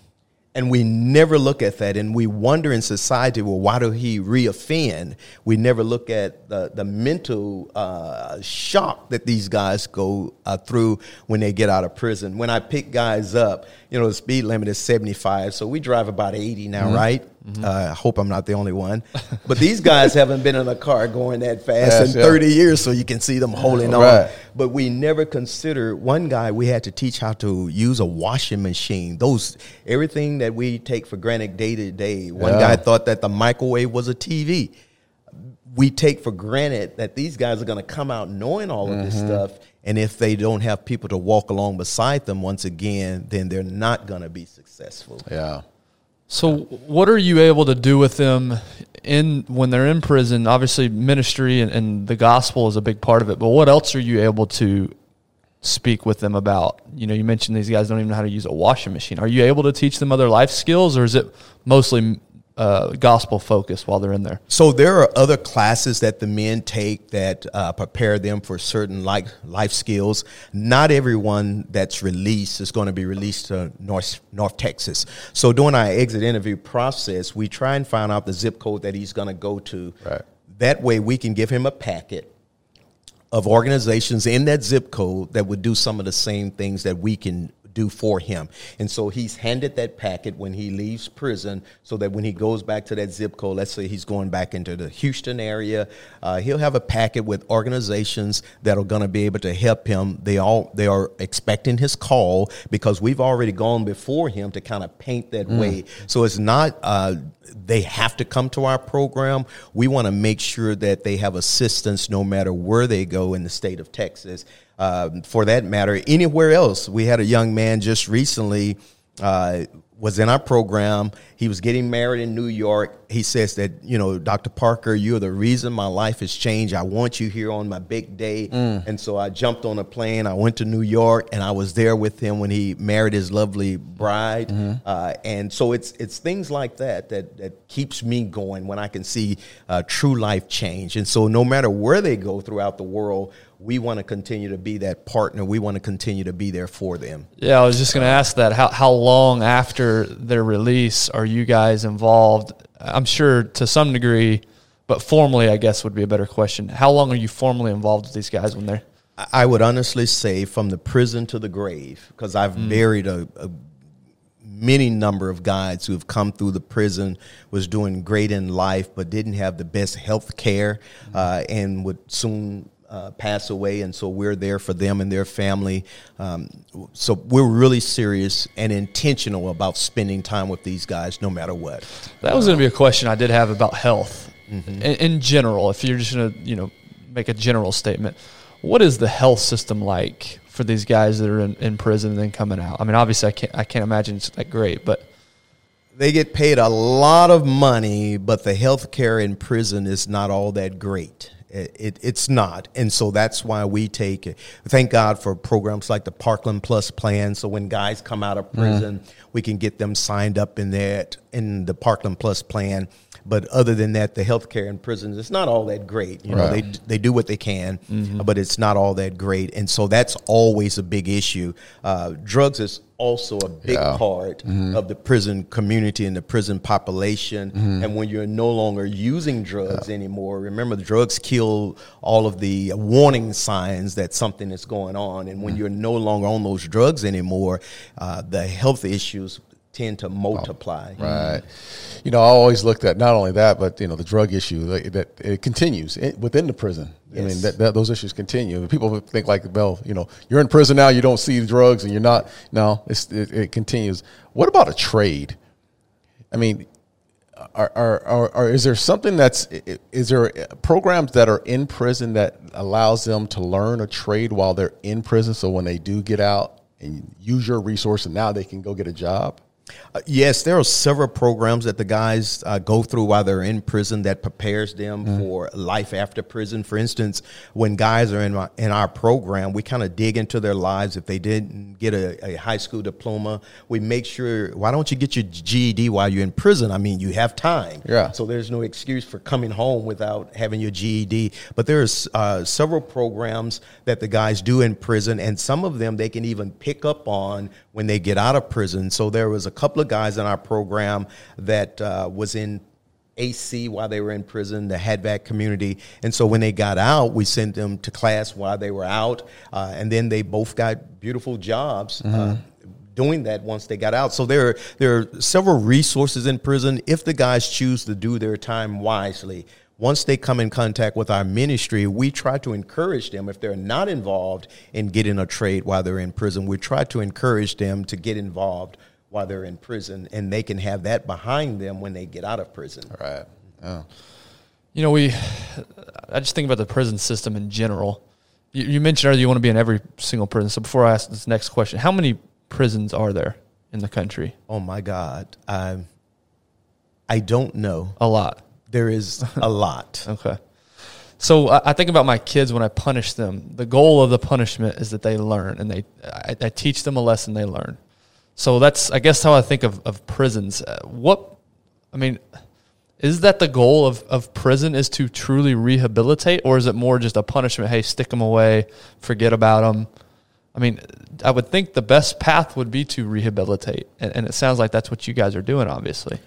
And we never look at that. And we wonder in society, well, why do he reoffend? We never look at the, the mental uh, shock that these guys go uh, through when they get out of prison. When I pick guys up, you know, the speed limit is 75. So we drive about 80 now, mm-hmm. right? Mm-hmm. Uh, I hope I'm not the only one. But these guys <laughs> haven't been in a car going that fast yes, in yeah. 30 years, so you can see them holding on. But we never considered one guy we had to teach how to use a washing machine. Those everything that we take for granted day to day. One yeah. guy thought that the microwave was a TV. We take for granted that these guys are going to come out knowing all of mm-hmm. this stuff. And if they don't have people to walk along beside them, once again, then they're not going to be successful. Yeah. So, what are you able to do with them in when they're in prison? Obviously, ministry and, and, the gospel is a big part of it. But what else are you able to speak with them about? You know, you mentioned these guys don't even know how to use a washing machine. Are you able to teach them other life skills, or is it mostly uh, gospel focused while they're in there? So there are other classes that the men take that uh, prepare them for certain like life skills. Not everyone that's released is going to be released to North North Texas. So during our exit interview process, we try and find out the zip code that he's going to go to. Right. That way, we can give him a packet of organizations in that zip code that would do some of the same things that we can do for him. And so he's handed that packet when he leaves prison so that when he goes back to that zip code, let's say he's going back into the Houston area, uh, he'll have a packet with organizations that are going to be able to help him. They all they are expecting his call because we've already gone before him to kind of paint that way. So it's not uh, they have to come to our program. We want to make sure that they have assistance no matter where they go in the state of Texas. Um, for that matter, anywhere else. We had a young man just recently uh, was in our program. He was getting married in New York. He says that, you know, Dr. Parker, you're the reason my life has changed. I want you here on my big day. And so I jumped on a plane. I went to New York and I was there with him when he married his lovely bride. Uh, and so it's it's things like that that, that keeps me going when I can see uh, true life change. And so no matter where they go throughout the world, we want to continue to be that partner. We want to continue to be there for them. Yeah, I was just going to ask that. How how long after their release are you guys involved? I'm sure to some degree, but formally, I guess would be a better question. How long are you formally involved with these guys when they're? I would honestly say from the prison to the grave, because I've buried a, a many number of guys who have come through the prison, was doing great in life, but didn't have the best health care, uh, and would soon uh, pass away. And so we're there for them and their family. Um, so we're really serious and intentional about spending time with these guys, no matter what. That was going to be a question I did have about health in, in general. If you're just going to you know make a general statement, what is the health system like for these guys that are in, in prison and then coming out? I mean, obviously, I can't I can't imagine it's that great, but They get paid a lot of money, but the health care in prison is not all that great. It, it, it's not. And so that's why we take it. Thank God for programs like the Parkland Plus plan. So when guys come out of mm-hmm. prison, we can get them signed up in that, in the Parkland Plus plan. But other than that, the health care in prisons, it's not all that great. You know, Right. they, they do what they can, but it's not all that great. And so that's always a big issue. Uh, drugs is also a big Yeah. part of the prison community and the prison population. And when you're no longer using drugs anymore, remember the drugs kill all of the warning signs that something is going on. And when you're no longer on those drugs anymore, uh, the health issues tend to multiply. Oh, right. You know, I always looked at not only that, but you know, the drug issue like, that it continues it, within the prison. I mean, that, that those issues continue. People think like, well, you know, you're in prison now, you don't see the drugs, and you're not. No, it's, it, it continues. What about a trade? I mean, are, are, are, are is there something that's is there programs that are in prison that allows them to learn a trade while they're in prison so when they do get out and use your resource and now they can go get a job Uh, yes, there are several programs that the guys uh, go through while they're in prison that prepares them for life after prison. For instance, when guys are in, my, in our program, we kind of dig into their lives. If they didn't get a, a high school diploma, we make sure, why don't you get your GED while you're in prison? I mean, you have time. Yeah. So there's no excuse for coming home without having your GED. But there's uh, several programs that the guys do in prison, and some of them they can even pick up on when they get out of prison. So there was a couple of guys in our program that uh, was in AC while they were in prison, the HVAC community. And so when they got out, we sent them to class while they were out. Uh, and then they both got beautiful jobs. Uh, doing that once they got out. So there are, there are several resources in prison if the guys choose to do their time wisely. Once they come in contact with our ministry, we try to encourage them if they're not involved in getting a trade while they're in prison. We try to encourage them to get involved while they're in prison and they can have that behind them when they get out of prison. right oh. You know, we. I just think about the prison system in general. You, you mentioned earlier you want to be in every single prison. So before I ask this next question, how many prisons are there in the country? Oh my God. I, I don't know. A lot. There is a <laughs> lot. Okay. So I, I think about my kids when I punish them. The goal of the punishment is that they learn, and they I, I teach them a lesson they learn. So that's I guess how I think of of prisons. Uh, what I mean, is that the goal of of prison is to truly rehabilitate, or is it more just a punishment? Hey, stick them away, forget about them. I mean, I would think the best path would be to rehabilitate, and, and it sounds like that's what you guys are doing, obviously.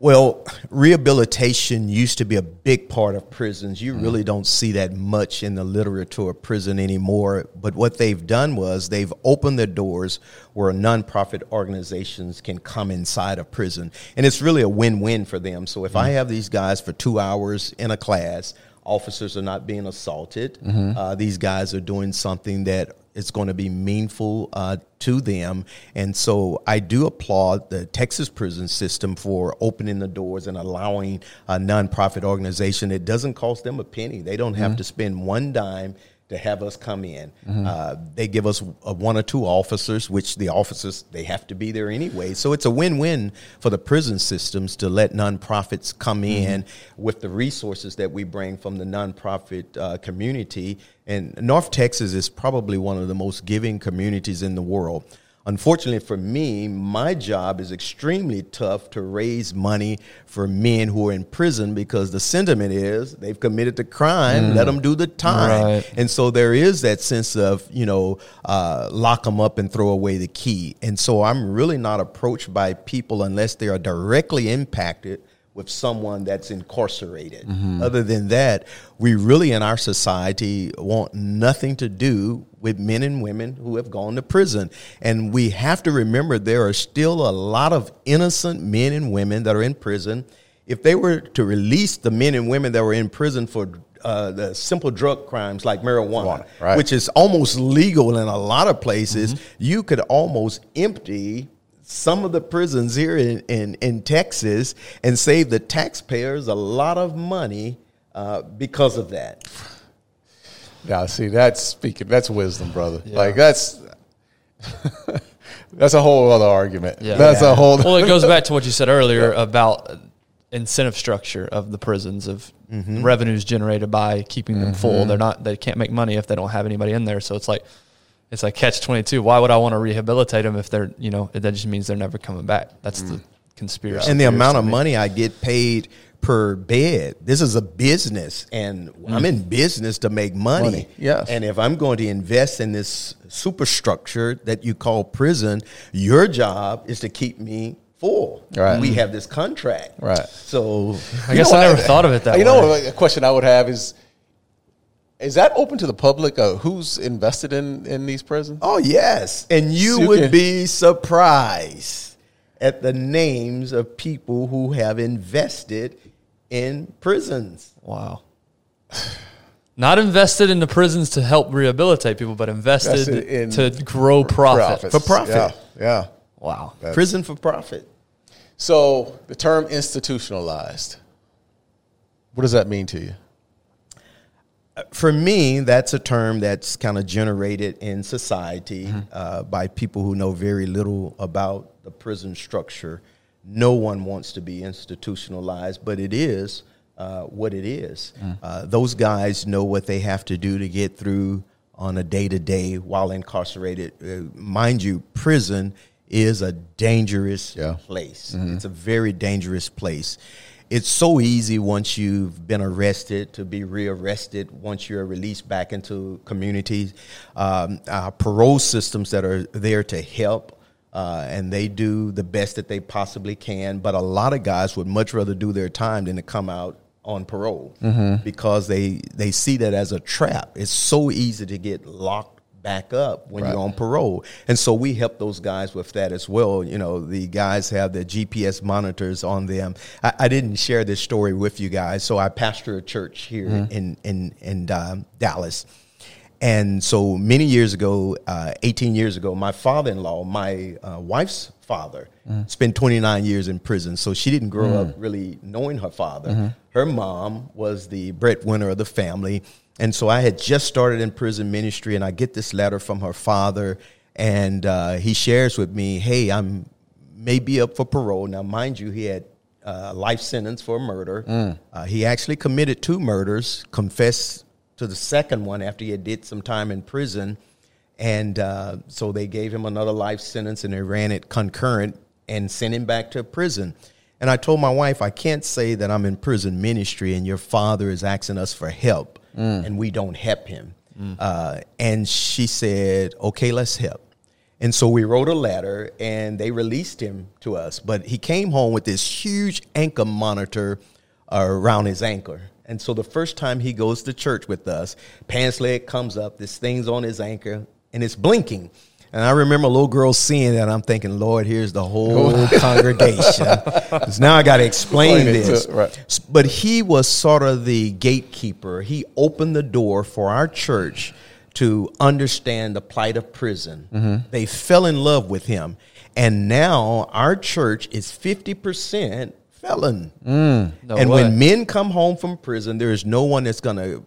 Well, rehabilitation used to be a big part of prisons. You really don't see that much in the literature of prison anymore. But what they've done was they've opened the doors where nonprofit organizations can come inside of prison. And it's really a win win for them. So if I mm-hmm. have these guys for two hours in a class, officers are not being assaulted. Uh, these guys are doing something that is going to be meaningful uh, to them. And so I do applaud the Texas prison system for opening the doors and allowing a nonprofit organization. It doesn't cost them a penny. They don't have to spend one dime to have us come in. Uh, they give us uh, one or two officers, which the officers they have to be there anyway. So it's a win-win for the prison systems to let nonprofits come in with the resources that we bring from the nonprofit uh, community. And North Texas is probably one of the most giving communities in the world. Unfortunately for me, my job is extremely tough to raise money for men who are in prison because the sentiment is they've committed the crime, let them do the time. Right. And so there is that sense of, you know, uh, lock them up and throw away the key. And so I'm really not approached by people unless they are directly impacted with someone that's incarcerated. Other than that, we really in our society want nothing to do with men and women who have gone to prison. And we have to remember there are still a lot of innocent men and women that are in prison. If they were to release the men and women that were in prison for uh, the simple drug crimes like marijuana, Right. which is almost legal in a lot of places, you could almost empty some of the prisons here in, in, in Texas and save the taxpayers a lot of money uh, because of that. Yeah, see, that's speaking. That's wisdom, brother. Like that's <laughs> that's a whole other argument. Yeah. That's a whole. well, it goes back to what you said earlier about incentive structure of the prisons of Mm-hmm. revenues generated by keeping them full. They're not they can't make money if they don't have anybody in there. So it's like it's like catch twenty two. Why would I want to rehabilitate them if they're you know that just means they're never coming back? That's the conspiracy. Mm. and the amount of money I get paid per bed. This is a business, and I'm in business to make money. Money, yes. And if I'm going to invest in this superstructure that you call prison, your job is to keep me full. Right. We have this contract. Right. So I guess I never thought of it that you way. You know, a question I would have is: Is that open to the public? Uh, who's invested in in these prisons? Oh yes, and you So you would can- be surprised at the names of people who have invested in prisons. Wow. <sighs> Not invested in the prisons to help rehabilitate people, but invested, Invested in to grow profit. Profits. For profit. Yeah. yeah. Wow. Prison for profit. So the term institutionalized. What does that mean to you? For me, that's a term that's kind of generated in society Mm-hmm. uh, by people who know very little about the prison structure. No one wants to be institutionalized, but it is uh, what it is. Mm. Uh, those guys know what they have to do to get through on a day to day while incarcerated. Uh, mind you, prison is a dangerous Yeah. place. It's a very dangerous place. It's so easy once you've been arrested to be rearrested once you're released back into communities. Um, parole systems that are there to help, uh, and they do the best that they possibly can. But a lot of guys would much rather do their time than to come out on parole because they they see that as a trap. It's so easy to get locked back up when Right. you're on parole. And so we help those guys with that as well. You know, the guys have the GPS monitors on them. I, I didn't share this story with you guys. So I pastor a church here in in in um, Dallas. And so many years ago, uh, 18 years ago, my father in law, my uh, wife's father, spent 29 years in prison. So she didn't grow up really knowing her father. Her mom was the breadwinner of the family. And so I had just started in prison ministry, and I get this letter from her father, and uh, he shares with me, Hey, I'm maybe up for parole. Now, mind you, he had uh, life sentence for murder. Uh, he actually committed two murders, confessed to the second one after he had did some time in prison, and uh, so they gave him another life sentence, and they ran it concurrent and sent him back to prison. And I told my wife, I can't say that I'm in prison ministry and your father is asking us for help, and we don't help him. Uh, and she said, "Okay, let's help." And so we wrote a letter and they released him to us. But he came home with this huge ankle monitor uh, around his ankle. And so the first time he goes to church with us, pants leg comes up, this thing's on his ankle, and it's blinking. And I remember a little girl seeing that, I'm thinking, Lord, here's the whole <laughs> congregation. 'Cause now I got to explain Explain it to- this. right. But he was sort of the gatekeeper. He opened the door for our church to understand the plight of prison. Mm-hmm. They fell in love with him. And now our church is 50% felon. Mm. No and way. when men come home from prison, there is no one that's going to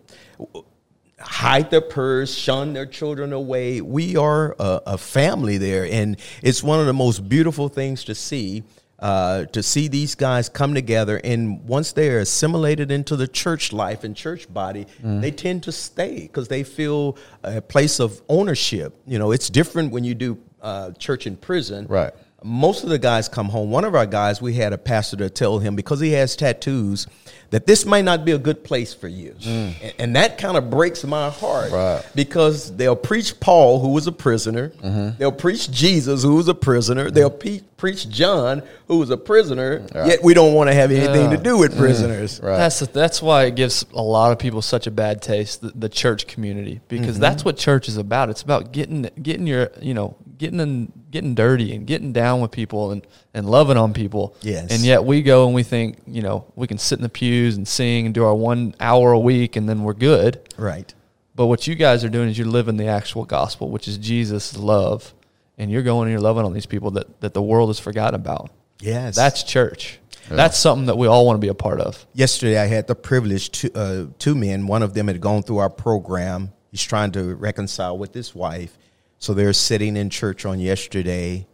hide their purse, shun their children away. We are a, a family there, and it's one of the most beautiful things to see. Uh, to see these guys come together, and once they're assimilated into the church life and church body, they tend to stay because they feel a place of ownership. You know, it's different when you do uh, church in prison, Right. most of the guys come home. One of our guys, we had a pastor to tell him because he has tattoos that this might not be a good place for you. Mm. And, and that kind of breaks my heart. Right. Because they'll preach Paul, who was a prisoner. Mm-hmm. They'll preach Jesus, who was a prisoner. Mm-hmm. They'll pe- preach John, who was a prisoner. Yet we don't want to have anything to do with mm. prisoners. Right. That's that's why it gives a lot of people such a bad taste. The, the church community, because mm-hmm. that's what church is about. It's about getting getting your you know getting in, getting dirty and getting down with people and and loving on people. Yes. And yet we go and we think you know we can sit in the pews and sing and do our one hour a week and then we're good. Right. But what you guys are doing is you're living the actual gospel, which is Jesus' love, and you're going and you're loving on these people that that the world has forgotten about. Yes. That's church. That's something that we all want to be a part of. Yesterday, I had the privilege to uh, two men. One of them had gone through our program. He's trying to reconcile with his wife, so they're sitting in church on yesterday.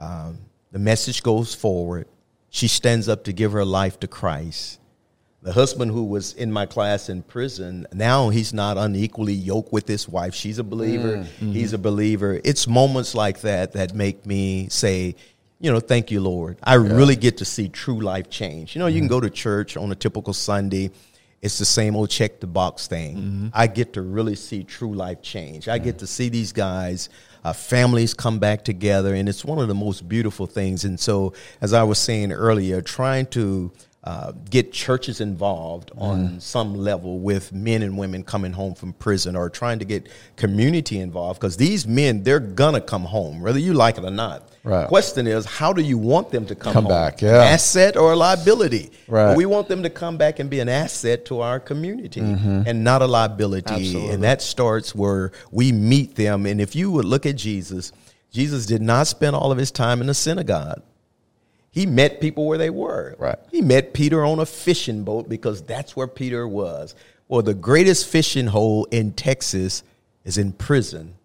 Um, the message goes forward. She stands up to give her life to Christ. The husband who was in my class in prison, now he's not unequally yoked with his wife. She's a believer, mm, mm-hmm. he's a believer. It's moments like that that make me say, you know, thank you, Lord. I really get to see true life change. You know, you can mm-hmm. go to church on a typical Sunday, it's the same old check the box thing. I get to really see true life change. I get to see these guys, uh, families come back together, and it's one of the most beautiful things. And so, as I was saying earlier, trying to uh, get churches involved on some level with men and women coming home from prison or trying to get community involved because these men they're gonna come home whether you like it or not Right. question is how do you want them to come, Come home? back, yeah. asset or a liability Right. we want them to come back and be an asset to our community mm-hmm. and not a liability Absolutely. and that starts where we meet them and if you would look at jesus jesus did not spend all of his time in the synagogue he met people where they were. Right. He met Peter on a fishing boat because that's where Peter was. Well, the greatest fishing hole in Texas is in prison.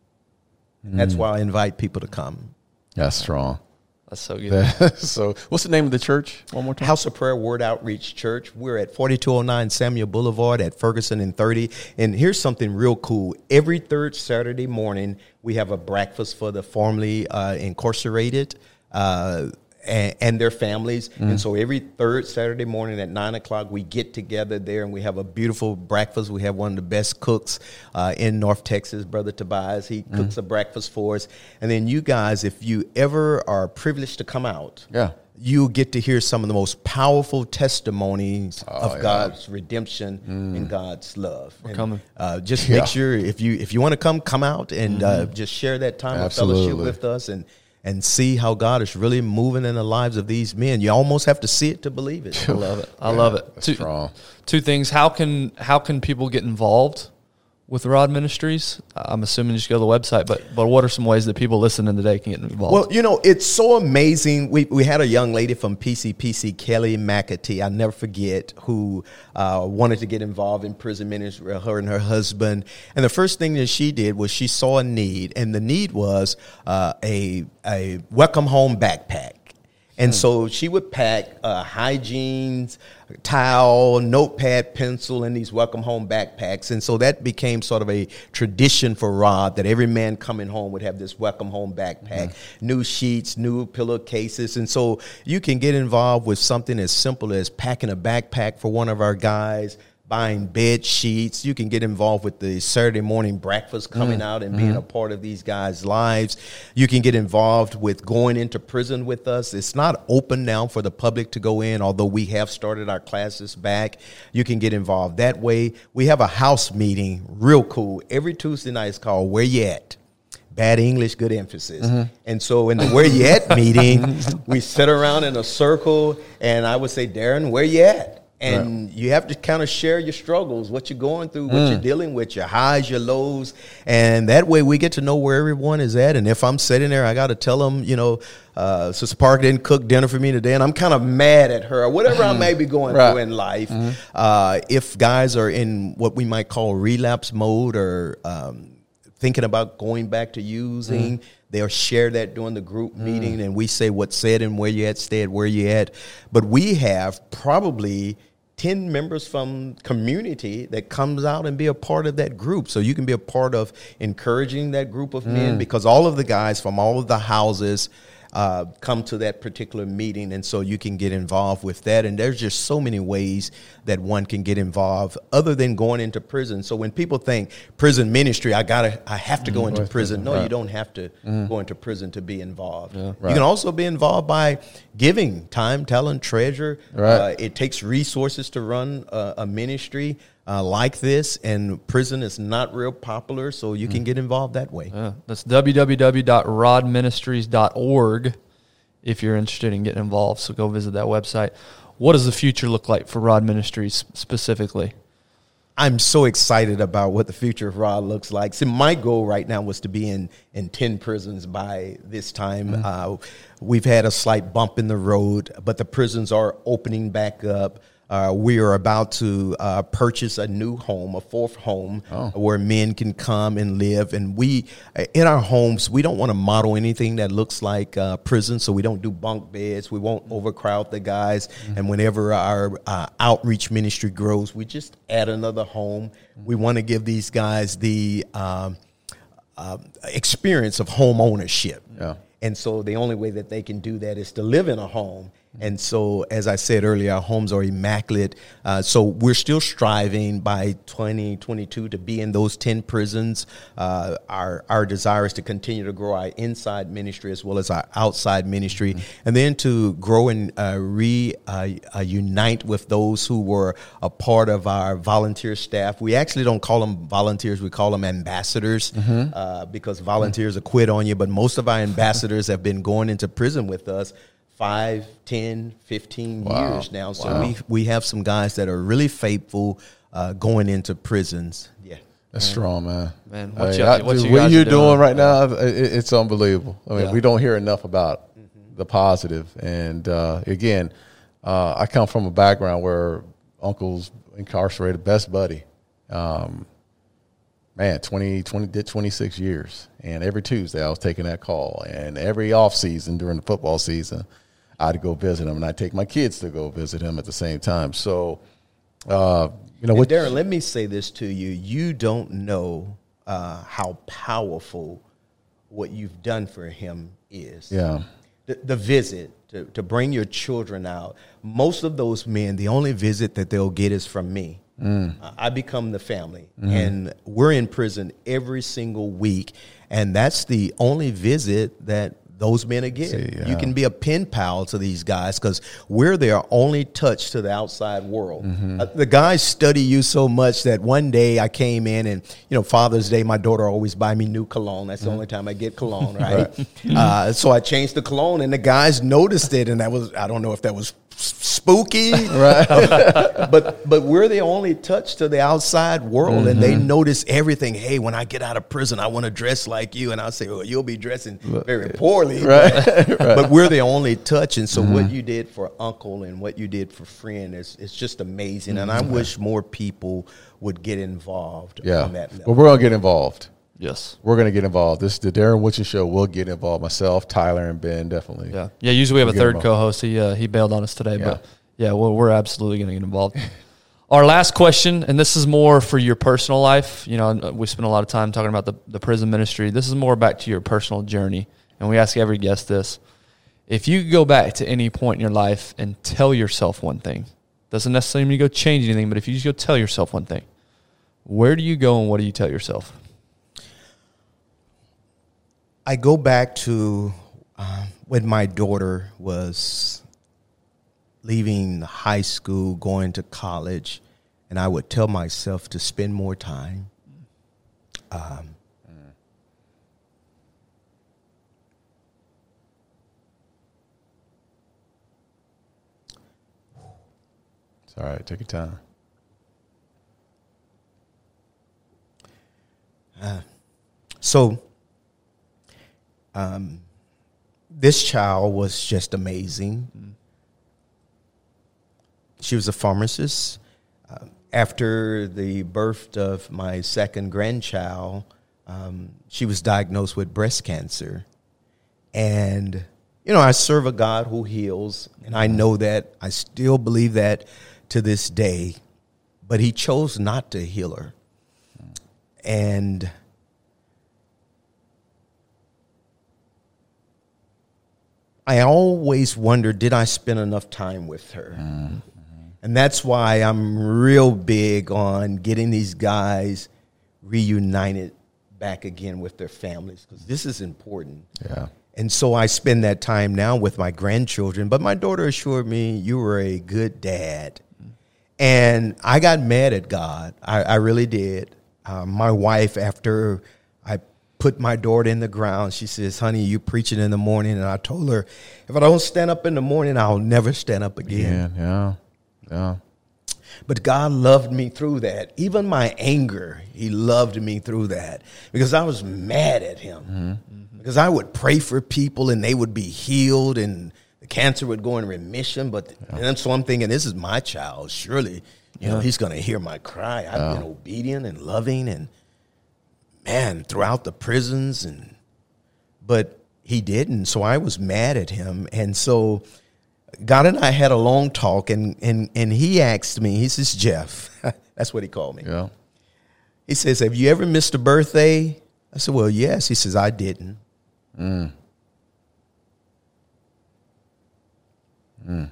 That's mm. why I invite people to come. That's strong. That's so good. <laughs> so, what's the name of the church? One more time. House of Prayer Word Outreach Church. We're at 4209 Samuell Boulevard at Ferguson and 30. And here's something real cool. Every third Saturday morning, we have a breakfast for the formerly uh, incarcerated. Uh, and, and their families. And so every third Saturday morning at nine o'clock, we get together there and we have a beautiful breakfast. We have one of the best cooks uh, in North Texas, Brother Tobias. He cooks a breakfast for us. And then you guys, if you ever are privileged to come out, Yeah. you get to hear some of the most powerful testimonies of Oh, yeah. God's redemption and God's love. We're coming. Uh, just Yeah. make sure if you if you want to come, come out and uh, just share that time of fellowship with us and and see how God is really moving in the lives of these men. You almost have to see it to believe it. I love it. I <laughs> love it. Two, strong. two things. How can how can people get involved with ROD Ministries? I'm assuming you just go to the website, but but what are some ways that people listening today can get involved? Well, you know, it's so amazing. We, we had a young lady from PCPC, Kelly McAtee, I'll never forget, who uh, wanted to get involved in prison ministry, her and her husband. And the first thing that she did was she saw a need, and the need was uh, a, a welcome home backpack. And so she would pack uh, hygienes, towel, notepad, pencil, and these welcome home backpacks. And so that became sort of a tradition for ROD that every man coming home would have this welcome home backpack, new sheets, new pillowcases. And so you can get involved with something as simple as packing a backpack for one of our guys buying bed sheets. You can get involved with the Saturday morning breakfast coming mm, out and being mm-hmm. a part of these guys' lives. You can get involved with going into prison with us. It's not open now for the public to go in, although we have started our classes back. You can get involved that way. We have a house meeting, real cool, every Tuesday night. It's called Where You At? bad English, good emphasis. Mm-hmm. And so in the where you at <laughs> meeting, we sit around in a circle and I would say, Darren, where you at? And you have to kind of share your struggles, what you're going through, what you're dealing with, your highs, your lows. And that way we get to know where everyone is at. And if I'm sitting there, I got to tell them, you know, uh, Sister Park didn't cook dinner for me today, and I'm kind of mad at her, or whatever I may be going Right. through in life. Uh, if guys are in what we might call relapse mode or um, thinking about going back to using. They'll share that during the group meeting, and we say what's said and where you at, stay at where you at. But we have probably 10 members from community that comes out and be a part of that group. So you can be a part of encouraging that group of men mm. because all of the guys from all of the houses uh, come to that particular meeting, and so you can get involved with that. And there's just so many ways that one can get involved, other than going into prison. So when people think prison ministry, I gotta, I have to go into prison. No, you don't have to go into prison to be involved. You can also be involved by giving time, talent, treasure. Right. Uh, it takes resources to run a, a ministry. Uh, like this, and prison is not real popular, so you can get involved that way. Yeah, that's www.rodministries.org if you're interested in getting involved. So go visit that website. What does the future look like for ROD Ministries specifically? I'm so excited about what the future of ROD looks like. So my goal right now was to be in in ten prisons by this time. Uh, we've had a slight bump in the road, but the prisons are opening back up. Uh, we are about to uh, purchase a new home, a fourth home, where men can come and live. And we, uh, in our homes, we don't want to model anything that looks like uh, prison. So we don't do bunk beds. We won't overcrowd the guys. And whenever our uh, outreach ministry grows, we just add another home. We want to give these guys the um, uh, experience of home ownership. Yeah. And so the only way that they can do that is to live in a home. And so, as I said earlier, our homes are immaculate. Uh, so we're still striving by 2022 to be in those 10 prisons. Uh, our, our desire is to continue to grow our inside ministry as well as our outside ministry, and then to grow and uh, re uh, uh, unite with those who were a part of our volunteer staff. We actually don't call them volunteers, we call them ambassadors uh, because volunteers will quit on you, but most of our <laughs> ambassadors have been going into prison with us five, 10, 15 Wow. years now. So Wow. we, we have some guys that are really faithful uh, going into prisons. Yeah. That's strong, man. Man, what Hey, you- I- what dude, you what you're doing, doing right now, it, it's unbelievable. I mean, Yeah. we don't hear enough about the positive. And uh, again, uh, I come from a background where uncle's incarcerated, best buddy. Um, man, 20, 20, did 26 years. And every Tuesday I was taking that call. And every off season during the football season, I'd go visit him. And I'd take my kids to go visit him at the same time. So, uh, you know, what, Darren, let me say this to you. You don't know uh, how powerful what you've done for him is. yeah. the, the visit to, to bring your children out most of those men the only visit that they'll get is from me Mm. I- i become the family Mm-hmm. and we're in prison every single week and that's the only visit that those men again. See, You can be a pen pal to these guys because we're their only touch to the outside world. Mm-hmm. Uh, the guys study you so much that one day I came in and, you know, Father's Day, my daughter always buy me new cologne. That's the only time I get cologne, <laughs> right? uh, so I changed the cologne and the guys noticed it. And that was, I don't know if that was spooky, <laughs> Right. <laughs> but but we're the only touch to the outside world, and they mm-hmm. notice everything. Hey, when I get out of prison, I want to dress like you, and I say, well, you'll be dressing very poorly, <laughs> Right. but we're the only touch. And so, what mm-hmm. you did for Uncle and what you did for Friend is it's just amazing. And I mm-hmm. wish more people would get involved Yeah. Well, we're gonna get involved. Yes. we're going to get involved. This the Darren Woodson show. We'll get involved. Myself, Tyler, and Ben definitely. Yeah. Yeah. Usually we have a third co-host. He uh, he bailed on us today, Yeah. but yeah, well, we're absolutely going to get involved. <laughs> Our last question, and this is more for your personal life. You know, we spent a lot of time talking about the, the prison ministry. This is more back to your personal journey. And we ask every guest this. If you could go back to any point in your life and tell yourself one thing, doesn't necessarily mean you go change anything, but if you just go tell yourself one thing, where do you go and what do you tell yourself? I go back to um, when my daughter was leaving high school, going to college, and I would tell myself to spend more time. Um, It's all right. Take your time. So, um, this child was just amazing. She was a pharmacist. Uh, after the birth of my second grandchild, um, she was diagnosed with breast cancer. And, you know, I serve a God who heals, and I know that. I still believe that to this day. But He chose not to heal her. And I always wonder did I spend enough time with her? And that's why I'm real big on getting these guys reunited back again with their families because this is important. Yeah. And so I spend that time now with my grandchildren. But my daughter assured me, you were a good dad. And I got mad at God. I, I really did. Um, my wife, after put my daughter in the ground, she says, honey, you preaching in the morning. And I told her, if I don't stand up in the morning, I'll never stand up again. Yeah. Yeah. Yeah. But God loved me through that. Even my anger, He loved me through that because I was mad at Him. Mm-hmm. Mm-hmm. Because I would pray for people and they would be healed and the cancer would go in remission. But and so I'm thinking, this is my child. Surely, you know, He's going to hear my cry. I've been obedient and loving and man throughout the prisons and but He didn't. So I was mad at Him, and so. God and I had a long talk, and and and he asked me. He says, "Jeff, <laughs> that's what he called me." Yeah. He says, "Have you ever missed a birthday?" I said, "Well, yes." He says, "I didn't." Mm. Mm.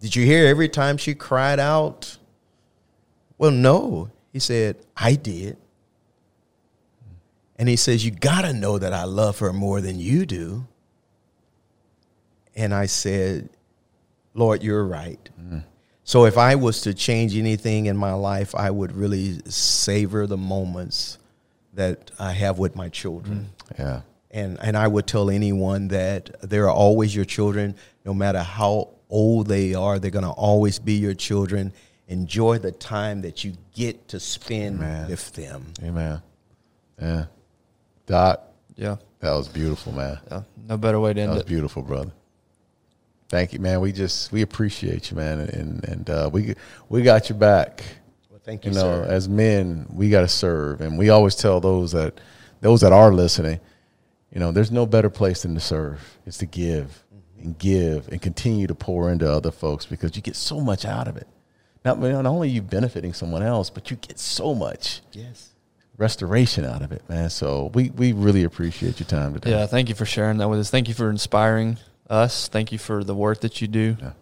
Did you hear every time she cried out? Well, no. He said, "I did." And he says, "You got to know that I love her more than you do." And I said, Lord, you're right. Mm. So if I was to change anything in my life, I would really savor the moments that I have with my children. Mm. Yeah. And and I would tell anyone that there are always your children, no matter how old they are, they're gonna always be your children. Enjoy the time that you get to spend Man. with them. Amen. Yeah. Doc, Yeah. that was beautiful, man. Yeah. No better way to end That was it. beautiful, brother. Thank you, man. We just we appreciate you, man, and and uh, we we got your back. Well, thank you, You know, sir. as men, we got to serve, and we always tell those that those that are listening, you know, there's no better place than to serve. It's to give and give and continue to pour into other folks because you get so much out of it. Not, not only you benefiting someone else, but you get so much yes. Restoration out of it, man. So we we really appreciate your time today. Yeah, thank you for sharing that with us. Thank you for inspiring us. Thank you for the work that you do. Yeah.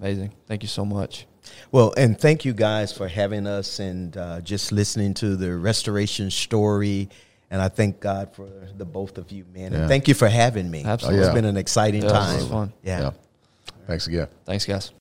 Amazing. Thank you so much. Well, and thank you guys for having us and uh, just listening to the restoration story. And I thank God for the both of you, man. Yeah. And thank you for having me. Absolutely. It's Oh, yeah. been an exciting Yeah, this time. was fun. Yeah. yeah. Thanks again. Thanks, guys.